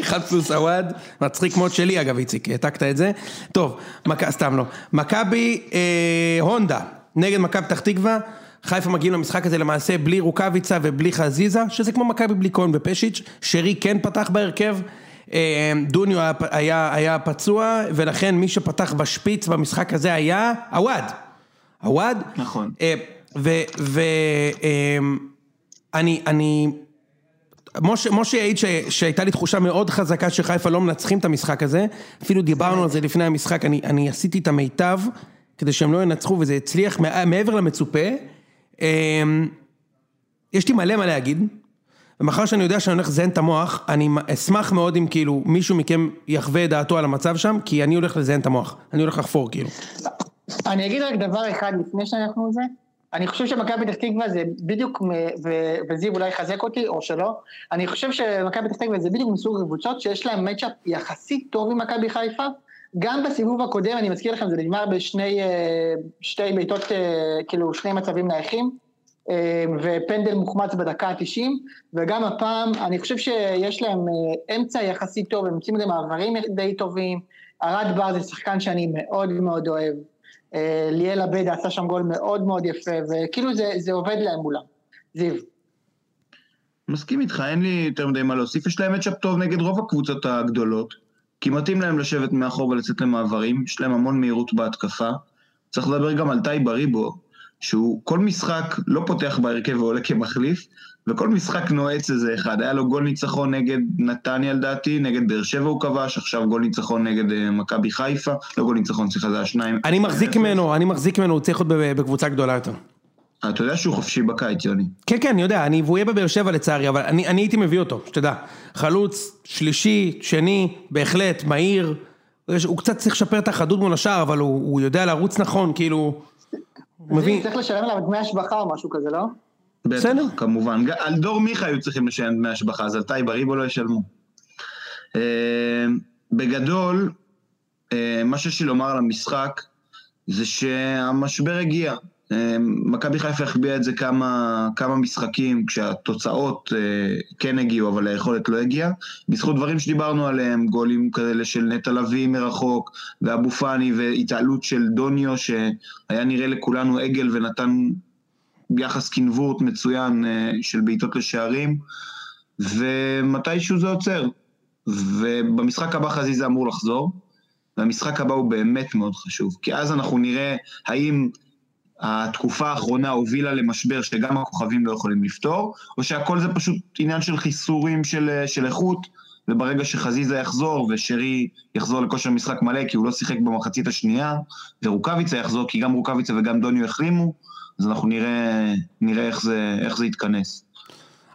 אחד פלוס הוואד, מצחיק מאוד שלי אגב איציק, העתקת את זה. טוב, מק... סתם לא. מכבי אה, הונדה, נגד מכבי פתח תקווה. חיפה מגיעים למשחק הזה למעשה בלי רוקאביצה ובלי חזיזה, שזה כמו מכבי בלי כהן ופשיץ', שרי כן פתח בהרכב, אה, דוניו היה, היה, היה פצוע, ולכן מי שפתח בשפיץ במשחק הזה היה עווד. עווד.
נכון.
אה, ואני, אני, משה, משה העיד ש, שהייתה לי תחושה מאוד חזקה שחיפה לא מנצחים את המשחק הזה, אפילו דיברנו על זה לפני המשחק, אני, אני עשיתי את המיטב כדי שהם לא ינצחו וזה הצליח מע- מעבר למצופה. אמ, יש לי מלא מה להגיד, ומאחר שאני יודע שאני הולך לזיין את המוח, אני אשמח מאוד אם כאילו מישהו מכם יחווה את דעתו על המצב שם, כי אני הולך לזיין את המוח, אני הולך לחפור כאילו.
אני אגיד רק דבר אחד לפני שאנחנו זה. אני חושב שמכבי פתח תקווה זה בדיוק, וזיו אולי יחזק אותי, או שלא, אני חושב שמכבי פתח תקווה זה בדיוק מסוג הקבוצות שיש להם מצ'אפ יחסית טוב עם מכבי חיפה. גם בסיבוב הקודם, אני מזכיר לכם, זה נגמר בשני אה, שתי בעיטות, אה, כאילו שני מצבים נייחים, אה, ופנדל מוחמץ בדקה ה-90, וגם הפעם, אני חושב שיש להם אמצע יחסית טוב, הם יוצאים למעברים די טובים, ארד בר זה שחקן שאני מאוד מאוד אוהב. ליאל עבדה עשה שם גול מאוד מאוד יפה, וכאילו זה, זה עובד להם מולם. זיו.
מסכים איתך, אין לי יותר מדי מה להוסיף. יש להם מצ'אפ טוב נגד רוב הקבוצות הגדולות, כי מתאים להם לשבת מאחור ולצאת למעברים, יש להם המון מהירות בהתקפה. צריך לדבר גם על טי בריבו, שהוא כל משחק לא פותח בהרכב ועולה כמחליף, וכל משחק נועץ איזה אחד. היה לו גול ניצחון נגד נתניה לדעתי, נגד באר שבע הוא כבש, עכשיו גול ניצחון נגד אה, מכבי חיפה, לא גול ניצחון, סליחה, זה השניים.
אני מחזיק ממנו, אני מחזיק ממנו, הוא צריך להיות בקבוצה גדולה יותר.
אתה יודע שהוא חופשי בקיץ, יוני.
כן, כן, אני יודע, אני, והוא יהיה בבאר שבע לצערי, אבל אני, אני הייתי מביא אותו, שתדע. חלוץ, שלישי, שני, בהחלט, מהיר. הוא קצת צריך לשפר את החדות מול השער, אבל הוא, הוא יודע לרוץ נכון, כאילו... הוא מבין,
צריך לשלם עליו דמי השבחה או משהו כזה, לא?
בסדר.
בטח, כמובן. על דור מיכה היו צריכים לשלם דמי השבחה, אז על טי בריבו לא ישלמו. אה, בגדול, אה, מה שיש לי לומר על המשחק, זה שהמשבר הגיע. אה, מכבי חיפה החביאה את זה כמה, כמה משחקים, כשהתוצאות אה, כן הגיעו, אבל היכולת לא הגיעה. בזכות דברים שדיברנו עליהם, גולים כאלה של נטע לביא מרחוק, ואבו פאני, והתעלות של דוניו, שהיה נראה לכולנו עגל ונתן יחס קנבורט מצוין אה, של בעיטות לשערים, ומתישהו זה עוצר. ובמשחק הבא חזיזה אמור לחזור, והמשחק הבא הוא באמת מאוד חשוב, כי אז אנחנו נראה האם התקופה האחרונה הובילה למשבר שגם הכוכבים לא יכולים לפתור, או שהכל זה פשוט עניין של חיסורים של, של איכות, וברגע שחזיזה יחזור ושרי יחזור לכושר משחק מלא, כי הוא לא שיחק במחצית השנייה, ורוקאביצה יחזור, כי גם רוקאביצה וגם דוניו החרימו, אז אנחנו נראה, נראה איך, זה, איך זה יתכנס.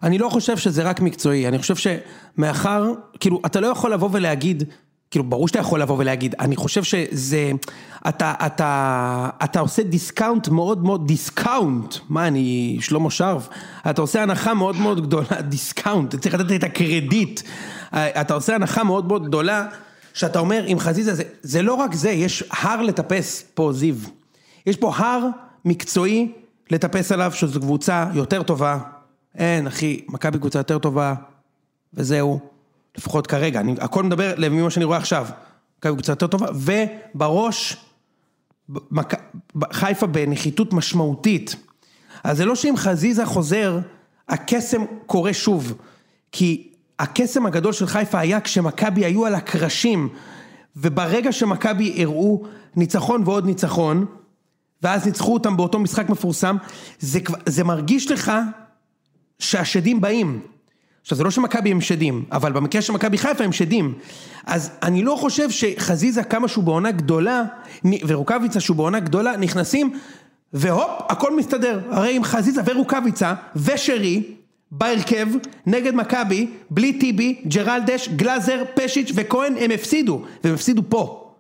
אני לא חושב שזה רק מקצועי, אני חושב שמאחר, כאילו, אתה לא יכול לבוא ולהגיד, כאילו, ברור שאתה יכול לבוא ולהגיד, אני חושב שזה, אתה, אתה, אתה עושה discount מאוד מאוד, discount, מה אני, שלמה שרף, אתה עושה הנחה מאוד מאוד גדולה, discount, צריך לתת את הקרדיט, אתה עושה הנחה מאוד מאוד גדולה, שאתה אומר, עם חזיזה, זה, זה לא רק זה, יש הר לטפס פה, זיו, יש פה הר מקצועי לטפס עליו, שזו קבוצה יותר טובה, אין, אחי, מכבי קבוצה יותר טובה, וזהו, לפחות כרגע, אני, הכל מדבר ממה שאני רואה עכשיו, מכבי קבוצה יותר טובה, ובראש. חיפה בנחיתות משמעותית. אז זה לא שאם חזיזה חוזר, הקסם קורה שוב, כי הקסם הגדול של חיפה היה כשמכבי היו על הקרשים, וברגע שמכבי הראו ניצחון ועוד ניצחון, ואז ניצחו אותם באותו משחק מפורסם, זה, זה מרגיש לך שהשדים באים. עכשיו זה לא שמכבי הם שדים, אבל במקרה של מכבי חיפה הם שדים. אז אני לא חושב שחזיזה כמה שהוא בעונה גדולה, ורוקאביצה שהוא בעונה גדולה, נכנסים, והופ, הכל מסתדר. הרי עם חזיזה ורוקאביצה ושרי, בהרכב, נגד מכבי, בלי טיבי, ג'רלדש, גלאזר, פשיץ' וכהן, הם הפסידו, והם הפסידו פה.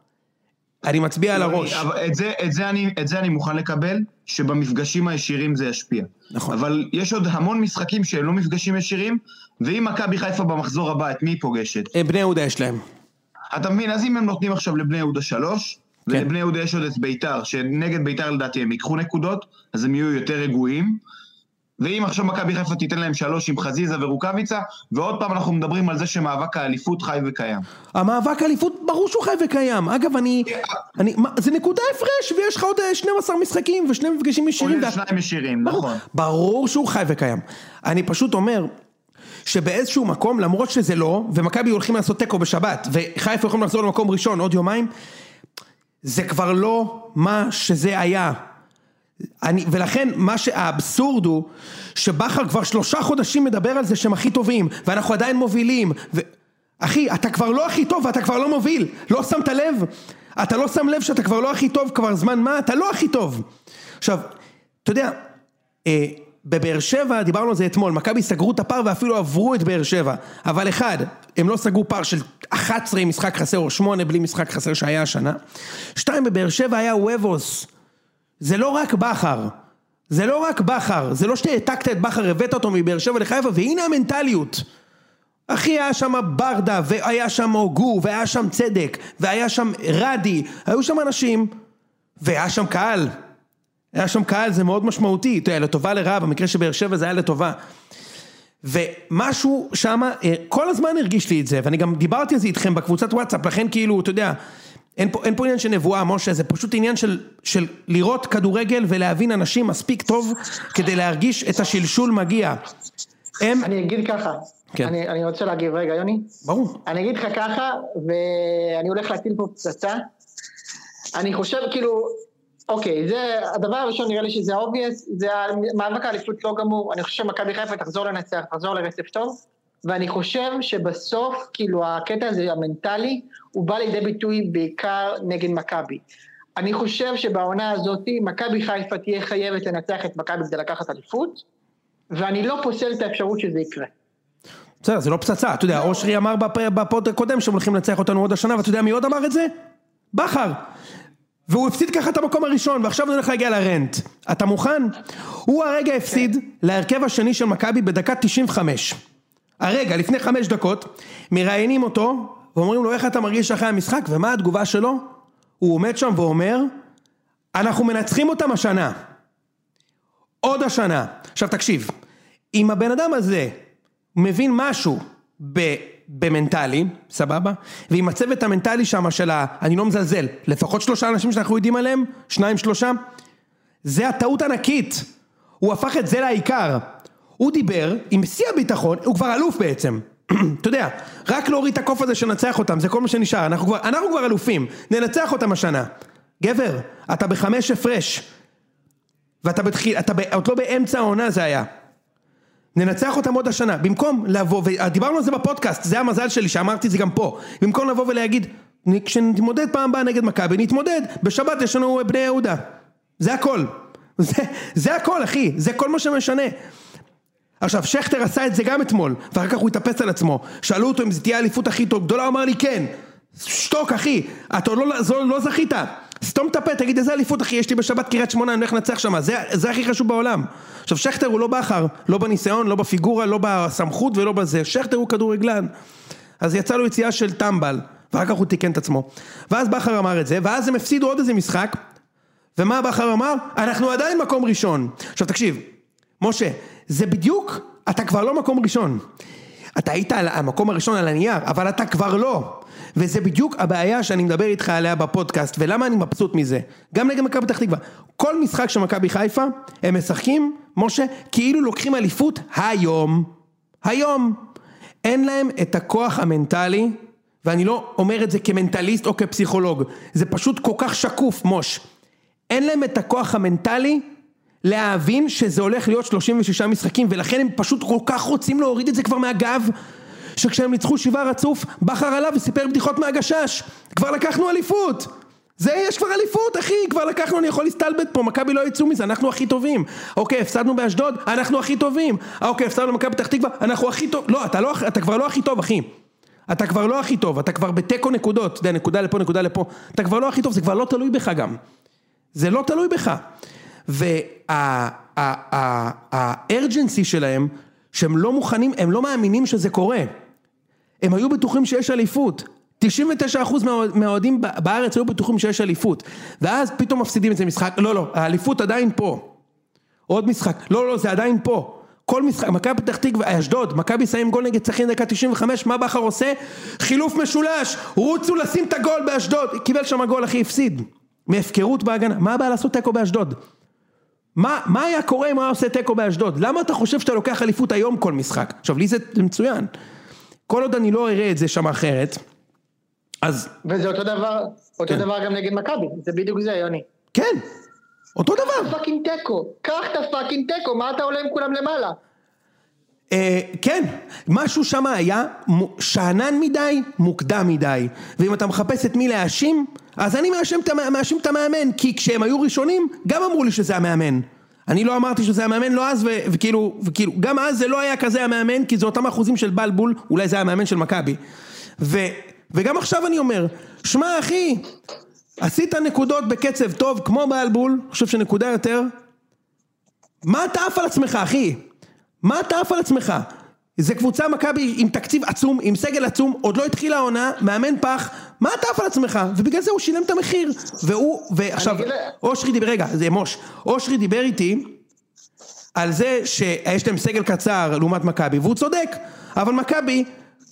אני מצביע על הראש.
את זה, את, זה אני, את זה אני מוכן לקבל, שבמפגשים הישירים זה ישפיע.
נכון.
אבל יש עוד המון משחקים שהם לא מפגשים ישירים, ואם מכבי חיפה במחזור הבא, את מי היא פוגשת?
בני יהודה יש להם.
אתה מבין, אז אם הם נותנים עכשיו לבני יהודה שלוש,
כן.
ולבני יהודה יש עוד את ביתר, שנגד ביתר לדעתי הם ייקחו נקודות, אז הם יהיו יותר רגועים. ואם עכשיו מכבי חיפה תיתן להם שלוש עם חזיזה ורוקאביצה, ועוד פעם אנחנו מדברים על זה שמאבק האליפות חי וקיים.
המאבק האליפות ברור שהוא חי וקיים. אגב, אני... אני מה, זה נקודה הפרש, ויש לך עוד 12 משחקים ושני מפגשים ישירים.
כולל שניים ישירים, נכון.
ברור שהוא חי וקיים. אני פשוט אומר... שבאיזשהו מקום, למרות שזה לא, ומכבי הולכים לעשות תיקו בשבת, וחיפה יכולים לחזור למקום ראשון עוד יומיים, זה כבר לא מה שזה היה. אני, ולכן מה שהאבסורד הוא שבכר כבר שלושה חודשים מדבר על זה שהם הכי טובים ואנחנו עדיין מובילים ו... אחי אתה כבר לא הכי טוב ואתה כבר לא מוביל לא שמת לב? אתה לא שם לב שאתה כבר לא הכי טוב כבר זמן מה? אתה לא הכי טוב עכשיו אתה יודע אה, בבאר שבע, דיברנו על זה אתמול, מכבי סגרו את הפער ואפילו עברו את באר שבע. אבל אחד, הם לא סגרו פער של 11 עם משחק חסר או 8 בלי משחק חסר שהיה השנה. שתיים, בבאר שבע היה וובוס. זה לא רק בכר. זה לא רק בכר. זה לא שהעתקת את בכר, הבאת אותו מבאר שבע לחיפה, והנה המנטליות. אחי, היה שם ברדה, והיה שם הוגו, והיה שם צדק, והיה שם רדי, היו שם אנשים, והיה שם קהל. היה שם קהל, זה מאוד משמעותי, אתה יודע, לטובה לרעה, במקרה של באר שבע זה היה לטובה. ומשהו שם, אה, כל הזמן הרגיש לי את זה, ואני גם דיברתי על זה איתכם בקבוצת וואטסאפ, לכן כאילו, אתה יודע, אין פה, אין פה עניין של נבואה, משה, זה פשוט עניין של, של לראות כדורגל ולהבין אנשים מספיק טוב כדי להרגיש את השלשול מגיע. הם...
אני אגיד ככה,
כן.
אני, אני רוצה להגיב רגע, יוני.
ברור.
אני אגיד לך ככה, ואני הולך להטיל פה פצצה. אני חושב, כאילו, אוקיי, זה, הדבר הראשון נראה לי שזה obvious, זה המאבק האליפות לא גמור, אני חושב שמכבי חיפה תחזור לנצח, תחזור לרצף טוב, ואני חושב שבסוף, כאילו, הקטע הזה, המנטלי, הוא בא לידי ביטוי בעיקר נגד מכבי. אני חושב שבעונה הזאת, מכבי חיפה תהיה חייבת לנצח את מכבי כדי לקחת אליפות, ואני לא פוסל את האפשרות שזה יקרה.
בסדר, זה לא פצצה, אתה יודע, אושרי אמר בפ- בפוד הקודם שהם הולכים לנצח אותנו עוד השנה, ואתה יודע מי עוד אמר את זה? בכר. והוא הפסיד ככה את המקום הראשון, ועכשיו הוא הולך להגיע לרנט. אתה מוכן? הוא הרגע הפסיד להרכב השני של מכבי בדקה 95. הרגע, לפני חמש דקות, מראיינים אותו, ואומרים לו איך אתה מרגיש אחרי המשחק, ומה התגובה שלו? הוא עומד שם ואומר, אנחנו מנצחים אותם השנה. עוד השנה. עכשיו תקשיב, אם הבן אדם הזה מבין משהו ב, במנטלי, סבבה? ועם הצוות המנטלי שם של ה... אני לא מזלזל, לפחות שלושה אנשים שאנחנו יודעים עליהם, שניים שלושה, זה הטעות ענקית. הוא הפך את זה לעיקר. הוא דיבר עם שיא הביטחון, הוא כבר אלוף בעצם. אתה יודע, רק להוריד את הקוף הזה שננצח אותם, זה כל מה שנשאר, אנחנו כבר, אנחנו כבר אלופים, ננצח אותם השנה. גבר, אתה בחמש הפרש, ואתה בתחיל, אתה ב, עוד לא באמצע העונה זה היה. ננצח אותם עוד השנה, במקום לבוא, ודיברנו על זה בפודקאסט, זה המזל שלי שאמרתי את זה גם פה, במקום לבוא ולהגיד, כשנתמודד פעם הבאה נגד מכבי, נתמודד, בשבת יש לנו בני יהודה, זה הכל, זה, זה הכל אחי, זה כל מה שמשנה. עכשיו שכטר עשה את זה גם אתמול, ואחר כך הוא התאפס על עצמו, שאלו אותו אם זה תהיה האליפות הכי טוב גדולה, הוא אמר לי כן, שתוק אחי, אתה לא, זו, לא זכית, סתום את הפה, תגיד איזה אליפות אחי, יש לי בשבת קריית שמונה, אני הולך לנצח שם, זה, זה הכי חשוב בעולם. עכשיו שכטר הוא לא בכר, לא בניסיון, לא בפיגורה, לא בסמכות ולא בזה, שכטר הוא כדורגלן. אז יצא לו יציאה של טמבל, ואחר כך הוא תיקן את עצמו. ואז בכר אמר את זה, ואז הם הפסידו עוד איזה משחק, ומה בכר אמר? אנחנו עדיין מקום ראשון. עכשיו תקשיב, משה, זה בדיוק, אתה כבר לא מקום ראשון. אתה היית על המקום הראשון על הנייר, אבל אתה כבר לא. וזה בדיוק הבעיה שאני מדבר איתך עליה בפודקאסט, ולמה אני מבסוט מזה. גם נגד מכבי פתח תקווה. כל משחק של מכבי חיפה, הם משחקים, משה, כאילו לוקחים אליפות היום. היום. אין להם את הכוח המנטלי, ואני לא אומר את זה כמנטליסט או כפסיכולוג, זה פשוט כל כך שקוף, מוש. אין להם את הכוח המנטלי להבין שזה הולך להיות 36 משחקים ולכן הם פשוט כל כך רוצים להוריד את זה כבר מהגב שכשהם ניצחו שבעה רצוף בכר עליו וסיפר בדיחות מהגשש. כבר לקחנו אליפות! זה יש כבר אליפות אחי! כבר לקחנו אני יכול להסתלבט פה מכבי לא יצאו מזה אנחנו הכי טובים. אוקיי הפסדנו באשדוד אנחנו הכי טובים. אוקיי הפסדנו במכבי פתח תקווה אנחנו הכי טוב לא אתה, לא אתה כבר לא הכי טוב אחי. אתה כבר לא הכי טוב אתה כבר בתיקו נקודות. אתה יודע נקודה לפה נקודה לפה. אתה כבר לא הכי טוב זה כבר לא תלוי בך גם. זה לא תלוי בך. והארג'נסי שלהם, שהם לא מוכנים, הם לא מאמינים שזה קורה. הם היו בטוחים שיש אליפות. 99% מהאוהדים בארץ היו בטוחים שיש אליפות. ואז פתאום מפסידים את זה משחק, לא, לא, האליפות עדיין פה. עוד משחק, לא, לא, זה עדיין פה. כל משחק, מכבי פתח תקווה, אשדוד, מכבי שמים גול נגד צחין דקה 95, מה בכר עושה? חילוף משולש, רוצו לשים את הגול באשדוד, קיבל שם גול אחי, הפסיד. מהפקרות בהגנה, מה הבעיה לעשות תיקו באשדוד? מה, מה היה קורה אם הוא היה עושה תיקו באשדוד? למה אתה חושב שאתה לוקח אליפות היום כל משחק? עכשיו לי זה מצוין. כל עוד אני לא אראה את זה שם אחרת, אז...
וזה אותו דבר, אותו
כן.
דבר גם נגד מכבי, זה בדיוק זה, יוני.
כן, אותו דבר.
fucking תיקו, קח את ה fucking תיקו, מה אתה עולה עם כולם למעלה?
אה, כן, משהו שם היה שאנן מדי, מוקדם מדי. ואם אתה מחפש את מי להאשים, אז אני את מאשים את המאמן, כי כשהם היו ראשונים, גם אמרו לי שזה המאמן. אני לא אמרתי שזה המאמן לא אז, וכאילו, וכאילו, גם אז זה לא היה כזה המאמן, כי זה אותם אחוזים של בלבול, אולי זה היה המאמן של מכבי. ו- וגם עכשיו אני אומר, שמע אחי, עשית נקודות בקצב טוב כמו בלבול, אני חושב שנקודה יותר, מה אתה עף על עצמך אחי? מה אתה עף על עצמך? זה קבוצה מכבי עם תקציב עצום, עם סגל עצום, עוד לא התחילה העונה, מאמן פח, מה אתה עף על עצמך? ובגלל זה הוא שילם את המחיר. והוא, ועכשיו, אושרי דיבר, רגע, זה מוש, אושרי דיבר איתי על זה שיש להם סגל קצר לעומת מכבי, והוא צודק, אבל מכבי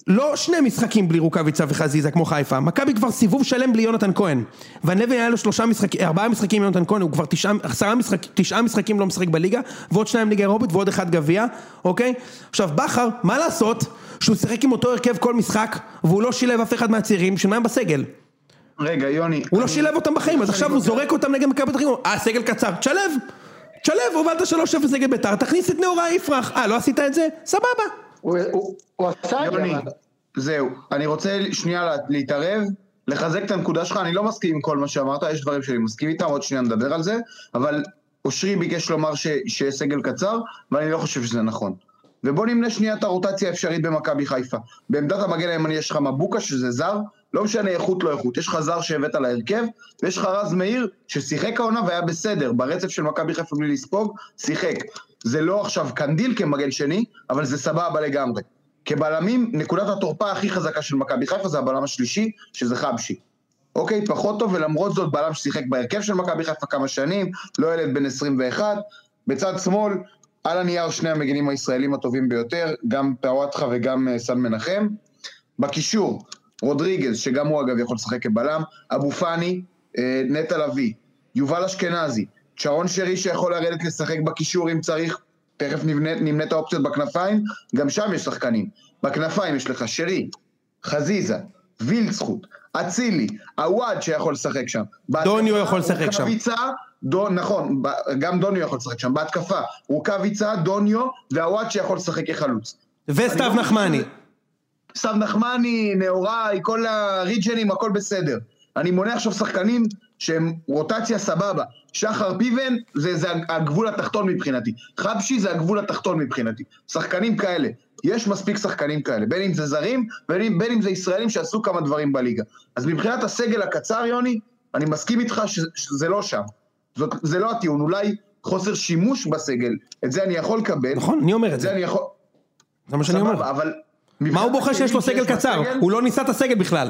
לא שני משחקים בלי רוקאביצה וחזיזה כמו חיפה, מכבי כבר סיבוב שלם בלי יונתן כהן, והנבן היה לו שלושה משחקים, ארבעה משחקים עם יונתן כהן, הוא כבר תשעה, עשרה משחקים, תשעה משחקים לא משחק בליגה, ועוד שניים ליגה אירופית ועוד אחד גביע, אוקיי? עכשיו בכר, מה לעשות שהוא שיחק עם אותו הרכב כל משחק, והוא לא שילב אף אחד מהצעירים שניים בסגל,
רגע, יוני.
הוא לא שילב אותם בחיים, אז עכשיו הוא זורק אותם נגד מכבי פתח תקווה, אה סגל קצר, תשלב, תשלב, הובלת 3-0 נגד ביתר, תכניס את נאורה יפרח, אה לא עשית את זה? סבבה.
הוא- הוא הוא עשה את זה,
יוני. זהו. אני רוצה שנייה לה- להתערב, לחזק את הנקודה שלך, אני לא מסכים עם כל מה שאמרת, יש דברים שאני מסכים איתם, עוד שנייה נדבר על זה, אבל אושרי ביקש לומר ש- שיש סגל קצר, ואני לא חושב שזה נכון. ובוא נמנה שנייה את הרוטציה האפשרית במכבי חיפה. בעמדת המגן הימני יש לך מבוקה שזה זר, לא משנה איכות לא איכות, יש לך זר שהבאת להרכב, ויש לך רז מאיר ששיחק העונה והיה בסדר, ברצף של מכבי חיפה בלי לספוג, שיחק. זה לא עכשיו קנדיל כמגן שני, אבל זה סבבה לגמרי. כבלמים, נקודת התורפה הכי חזקה של מכבי חיפה זה הבלם השלישי, שזה חבשי. אוקיי, פחות טוב, ולמרות זאת בלם ששיחק בהרכב של מכבי חיפה כמה שנים, לא ילד בן 21. בצד שמאל, על הנייר שני המגינים הישראלים הטובים ביותר, גם פאוואטחה וגם אה, סן מנחם. בקישור, רודריגז, שגם הוא אגב יכול לשחק כבלם, אבו פאני, אה, נטע לביא, יובל אשכנזי, שרון שרי שיכול לרדת לשחק בקישור אם צריך, תכף נבנה, נמנה את האופציות בכנפיים, גם שם יש שחקנים. בכנפיים יש לך שרי, חזיזה, וילצחוט, אצילי, עווד שיכול לשחק שם.
דוניו יכול לשחק שם.
רוקאביצה, דון, נכון, גם דוניו יכול לשחק שם. בהתקפה, רוקאביצה, דוניו ועווד שיכול לשחק כחלוץ.
וסתיו
לא
נחמני.
סתיו נחמני, נאוראי, כל הריג'נים, הכל בסדר. אני מונה עכשיו שחקנים שהם רוטציה סבבה. שחר פיבן זה, זה הגבול התחתון מבחינתי. חבשי זה הגבול התחתון מבחינתי. שחקנים כאלה. יש מספיק שחקנים כאלה. בין אם זה זרים, בין אם, בין אם זה ישראלים שעשו כמה דברים בליגה. אז מבחינת הסגל הקצר, יוני, אני מסכים איתך שזה, לא שם. זאת, זה לא הטיעון. אולי חוסר שימוש בסגל, את זה אני יכול לקבל.
נכון, אני אומר את
זה
זה.
אני יכול...
זה מה שאני אומר.
אבל...
מה הוא בוכה שיש לו סגל קצר?
בסגל,
הוא לא ניסה את הסגל בכלל.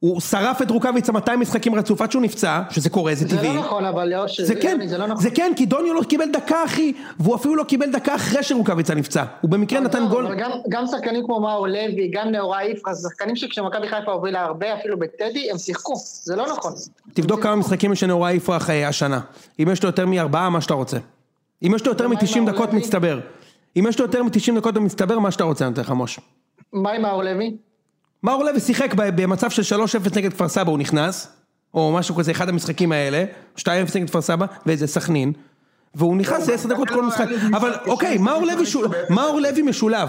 הוא שרף את רוקאביצה 200 משחקים רצוף עד שהוא נפצע, שזה קורה, זה
זה
טבעי.
לא נכון, אבל יושר,
זה כן,
זה לא נכון.
זה כן, כי דוניו לא קיבל דקה אחי, והוא אפילו לא קיבל דקה אחרי שרוקאביצה נפצע. הוא במקרה נתן
לא,
גול.
אבל גם, גם שחקנים כמו מאור לוי, גם נאורה יפרח, זה שחקנים שכשמכבי חיפה הובילה הרבה, אפילו בטדי, הם שיחקו. זה לא נכון.
תבדוק כמה משחקים יש לנאורה יפרח אה, השנה. אם יש לו יותר מארבעה, מה שאתה רוצה. אם יש לו יותר
ומה עם
מ-90
מאור
דקות? מצטבר. אם יש לו יותר מ-90 דקות במצטבר, מה שאתה רוצה, אני נותן לך מוש.
מה עם מאור לוי?
מאור לוי שיחק במצב של 3-0 נגד כפר סבא, הוא נכנס, או משהו כזה, אחד המשחקים האלה, 2-0 נגד כפר סבא, ואיזה סכנין, והוא נכנס ל-10 דקות כל משחק, אבל אוקיי, מאור לוי משולב,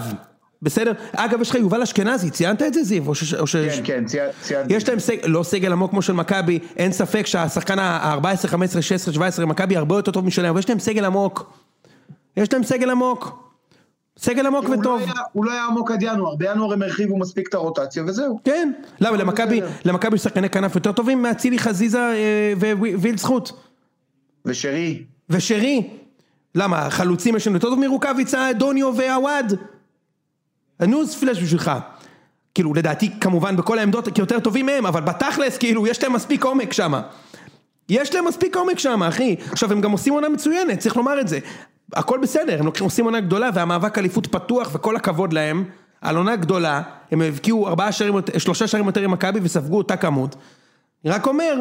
בסדר? אגב, יש לך יובל אשכנזי, ציינת את זה זיו? או ש-.
כן, כן, צי- ציינתי.
יש להם סגל, לא סגל עמוק כמו של מכבי, אין ספק שהשחקן ה-14, 15, 16, 17, מכבי הרבה יותר טוב משלהם, אבל יש להם סגל עמוק. יש להם סגל עמוק. סגל עמוק
לא
וטוב.
היה- הוא לא היה עמוק עד ינואר, בינואר הם הרחיבו מספיק את הרוטציה וזהו.
כן. למה, למכבי,
בסדר.
למכבי יש שחקני כנף יותר טובים מאצילי חזיזה אה, ווילדסחוט.
ושרי,
ושרי. למה, חלוצים יש לנו יותר טוב מרוקאביצה, דוניו ועווד? ה news flash בשבילך. כאילו, לדעתי, כמובן, בכל העמדות יותר טובים מהם, אבל בתכלס, כאילו, יש להם מספיק עומק שם. יש להם מספיק עומק שם, אחי. עכשיו, הם גם עושים עונה מצוינת, צריך לומר את זה. הכל בסדר, הם לוקחים- עושים עונה גדולה, והמאבק אליפות פתוח, וכל הכבוד להם. על עונה גדולה, הם הבקיעו ארבעה שערים, שלושה שערים יותר עם מכבי וספגו אותה כמות. אני רק אומר,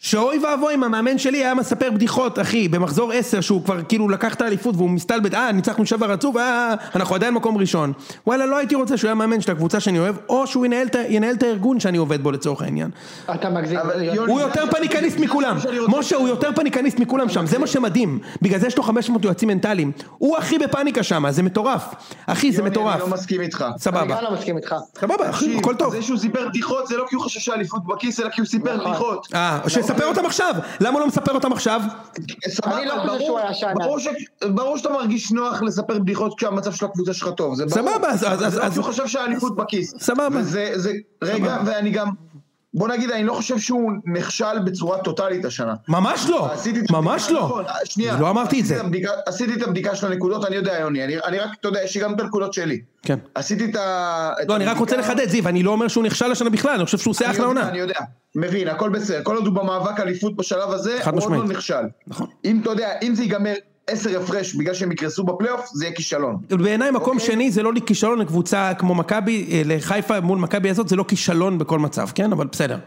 שאוי ואבוי אם המאמן שלי היה מספר בדיחות, אחי, במחזור עשר, שהוא כבר כאילו לקח את האליפות והוא מסתלבט, אה, ניצחנו שבע רצוף, אה, אנחנו עדיין מקום ראשון. וואלה, לא הייתי רוצה שהוא יהיה מאמן של הקבוצה שאני אוהב, או שהוא ינהל, ינהל את הארגון שאני עובד בו לצורך העניין.
אתה מגזים.
הוא יותר פניקניסט מכולם, משה הוא יותר פניקניסט מכולם שם, זה מה שמדהים, בגלל זה יש לו 500 יועצים מנטליים, הוא הכי בפניקה שם, זה מטורף, אחי זה
יוני,
מטורף,
אני לא מסכים איתך.
אני
סבבה,
גם לא מסכים איתך.
סבבה, אחי, הכל טוב.
זה שהוא סיפר בדיחות זה לא כי הוא חושב שהאליפות בכיס, אלא כי הוא סיפר. בדיחות.
מספר אותם עכשיו? למה הוא לא מספר אותם עכשיו?
סבבה,
אני לא חושב
ברור-
שהוא היה
שאתה מרגיש נוח לספר בדיחות כשהמצב של הקבוצה שלך טוב, זה ברור.
סבבה, אז-
שהוא חושב שהאליפות בכיס.
סבבה.
רגע, ואני גם, בוא נגיד, אני לא חושב שהוא נכשל בצורה טוטאלית השנה.
ממש לא,
את
ממש
הבדיקה,
לא.
נכון, שנייה,
לא אמרתי את זה.
הבדיקה- עשיתי את הבדיקה של הנקודות, אני יודע, יוני, אני, אני רק, אתה יודע, יש לי גם את הנקודות שלי.
כן.
עשיתי את ה... את
לא, אני רק רוצה
הבדיקה-
לחדד, זיו, אני לא אומר שהוא נכשל השנה בכלל, אני חושב שהוא עושה אחלה עונה.
אני יודע, מבין, הכל בסדר, כל עוד הוא במאבק אליפות בשלב הזה, הוא עוד לא. נכשל.
נכון.
אם אתה יודע, אם זה ייגמר עשר הפרש בגלל שהם יקרסו בפלייאוף, זה יהיה כישלון.
בעיניי מקום
אוקיי.
שני זה לא כישלון לקבוצה כמו מכבי, אה, לחיפה מול מכבי הזאת, זה לא כישלון בכל מצב, כן? אבל בסדר.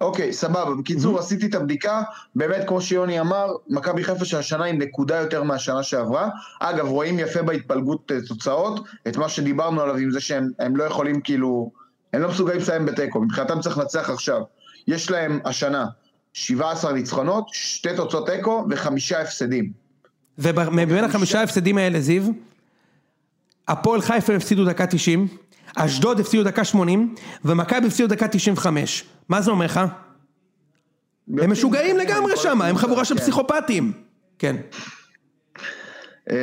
אוקיי, סבבה. בקיצור, עשיתי את הבדיקה, באמת, כמו שיוני אמר, מכבי חיפה שהשנה עם נקודה יותר מהשנה שעברה. אגב, רואים יפה בהתפלגות אה, תוצאות, את מה שדיברנו עליו עם זה שהם הם לא יכולים כאילו, הם לא מסוגלים לסיים בתיקו, מבחינתם צריך לנצח עכשיו. יש להם השנה 17 ניצחונות, שתי תוצאות תיקו וחמישה הפסדים.
ומבין החמישה ההפסדים האלה, זיו, הפועל חיפה הפסידו דקה 90, אשדוד הפסידו דקה 80, ומכבי הפסידו דקה 95. מה זה אומר לך? הם משוגעים לגמרי שם, הם חבורה של
כן.
פסיכופטים. כן.
אמ,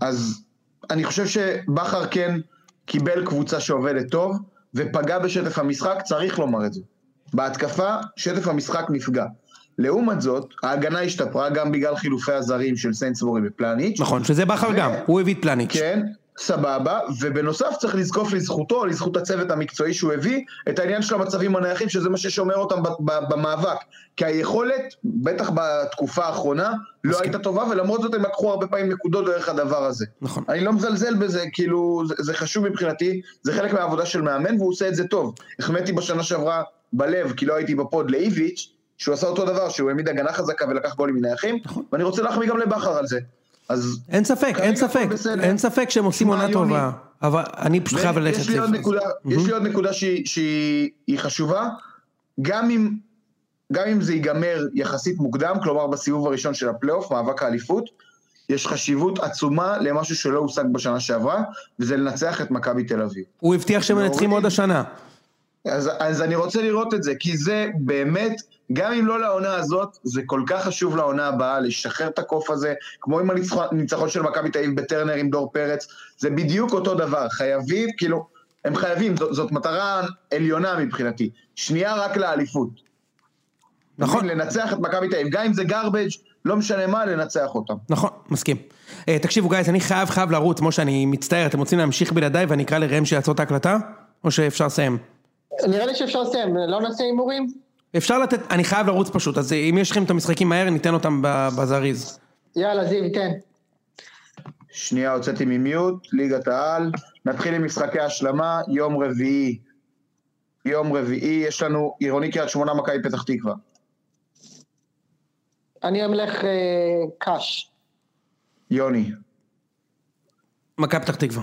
אז אני חושב שבכר כן קיבל קבוצה שעובדת טוב, ופגע בשטף המשחק, צריך לומר את זה. בהתקפה, שטף המשחק נפגע. לעומת זאת, ההגנה השתפרה גם בגלל חילופי הזרים של סיינסבורי ופלניץ'.
נכון, שזה בכר
ו-
גם, הוא הביא את פלניץ'.
כן, סבבה, ובנוסף צריך לזקוף לזכותו, לזכות הצוות המקצועי שהוא הביא, את העניין של המצבים הנייחים, שזה מה ששומר אותם במאבק. כי היכולת, בטח בתקופה האחרונה, לא
מסכים.
הייתה טובה, ולמרות זאת הם לקחו הרבה פעמים נקודות דרך הדבר הזה.
נכון.
אני לא מזלזל בזה, כאילו, זה, זה חשוב מבחינתי, זה חלק מהעבודה של מאמן, והוא עושה את זה טוב. החמאתי בשנה שעברה בלב, כי לא הייתי ב pod, לאיביץ', שהוא עשה אותו דבר, שהוא העמיד הגנה חזקה ולקח גולים מנייחים,
נכון.
ואני רוצה להחמיא גם לבכר על זה. אז
אין ספק, אין ספק. אין ספק שהם עושים עונה טובה. אבל אני פשוט חייב ללכת.
יש לי
זיו.
עוד נקודה, יש לי עוד נקודה שהיא- שהיא היא חשובה, גם אם, גם אם זה ייגמר יחסית מוקדם, כלומר בסיבוב הראשון של הפלייאוף, מאבק האליפות, יש חשיבות עצומה למשהו שלא הושג בשנה שעברה, וזה לנצח את מכבי תל אביב.
הוא הבטיח שהם מנצחים
להוריד-
עוד השנה.
אז, אז אני רוצה לראות את זה, כי זה באמת, גם אם לא לעונה הזאת, זה כל כך חשוב לעונה הבאה, לשחרר את הקוף הזה, כמו עם הניצחון של מכבי תל אביב בטרנר עם דור פרץ, זה בדיוק אותו דבר, חייבים, כאילו, הם חייבים, זאת, זאת מטרה עליונה מבחינתי, שנייה רק לאליפות.
נכון.
לנצח את מכבי תל אביב, גם אם זה garbage, לא משנה מה, לנצח אותם.
נכון, מסכים. אה, תקשיבו גייז, אני חייב חייב לרוץ, משה, אני מצטער, אתם רוצים להמשיך בלעדיי ואני אקרא לראם שיעצור את ההקלטה? או שאפשר לסיים?
נראה לי שאפשר לסיים, לא נעשה הימורים?
אפשר לתת, אני חייב לרוץ פשוט, אז אם יש לכם את המשחקים מהר, ניתן אותם ב- בזריז.
יאללה, זיו, תן.
שנייה, הוצאתי ממיוט, ליגת העל, נתחיל עם משחקי השלמה, יום רביעי. יום רביעי, יש לנו עירוני קריית שמונה, מכבי פתח תקווה.
אני אמלך אה, קאש.
יוני,
מכבי פתח תקווה.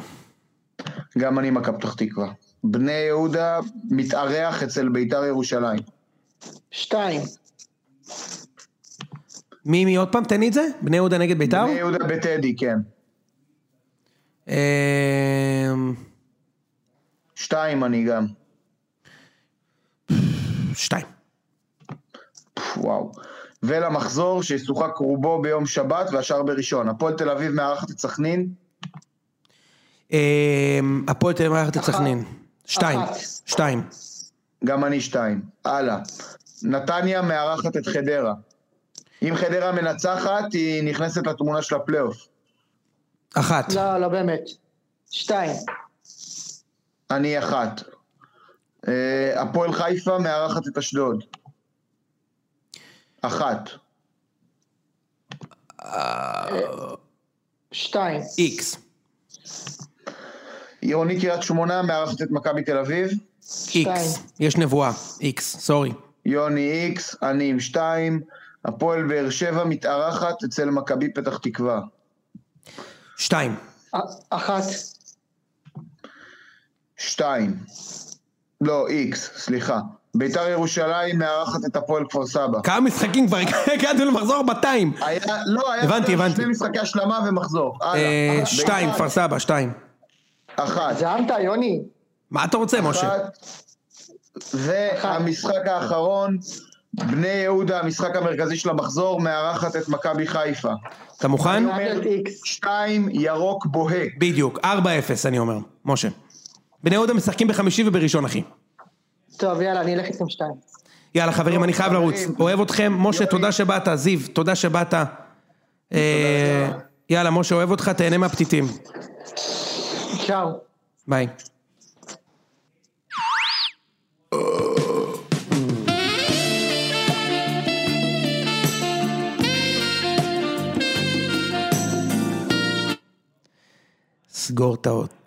גם אני מכבי פתח תקווה. בני יהודה מתארח אצל ביתר ירושלים.
שתיים.
מי, מי עוד פעם? תן לי את זה? בני יהודה נגד ביתר?
בני יהודה בטדי, כן.
אמ,
שתיים אני גם.
שתיים.
וואו. ולמחזור שישוחק רובו ביום שבת והשאר בראשון. הפועל תל אביב מארחת את סכנין.
אמ, הפועל תל אביב מארחת את. סכנין. שתיים. שתיים.
גם אני שתיים. הלאה. נתניה מארחת את חדרה. אם חדרה מנצחת, היא נכנסת לתמונה של הפלייאוף.
אחת.
לא, לא באמת. שתיים.
אני אחת. אה, הפועל חיפה מארחת את אשדוד. אחת.
שתיים.
איקס.
עירוני קריית שמונה מארחת את מכבי תל אביב.
איקס. יש נבואה. איקס. סורי.
יוני איקס, אני עם שתיים. הפועל באר שבע מתארחת אצל מכבי פתח תקווה.
שתיים.
אחת.
שתיים. לא, איקס, סליחה. ביתר ירושלים מארחת את הפועל כפר סבא.
כמה משחקים כבר הגענו למחזור 200.
היה, לא, היה
הבנתי, הבנתי.
שני משחקי השלמה ומחזור. הלאה.
אה, שתיים, כפר סבא, שתיים.
אחת.
זעמת, יוני?
מה אתה רוצה, משה?
והמשחק האחרון, בני יהודה, המשחק המרכזי של המחזור, מארחת את מכבי חיפה.
אתה מוכן?
אני אומר. שתיים, ירוק בוהה.
בדיוק, 4-0 אני אומר, משה. בני יהודה משחקים בחמישי ובראשון אחי.
טוב, יאללה, אני אלך איתכם שתיים.
יאללה חברים, אני חייב לרוץ. אוהב אתכם, משה, תודה שבאת, זיו, תודה שבאת. אה, יאללה, משה, אוהב אותך, תהנה מהפתיתים.
צ'או.
ביי. סגור את האות.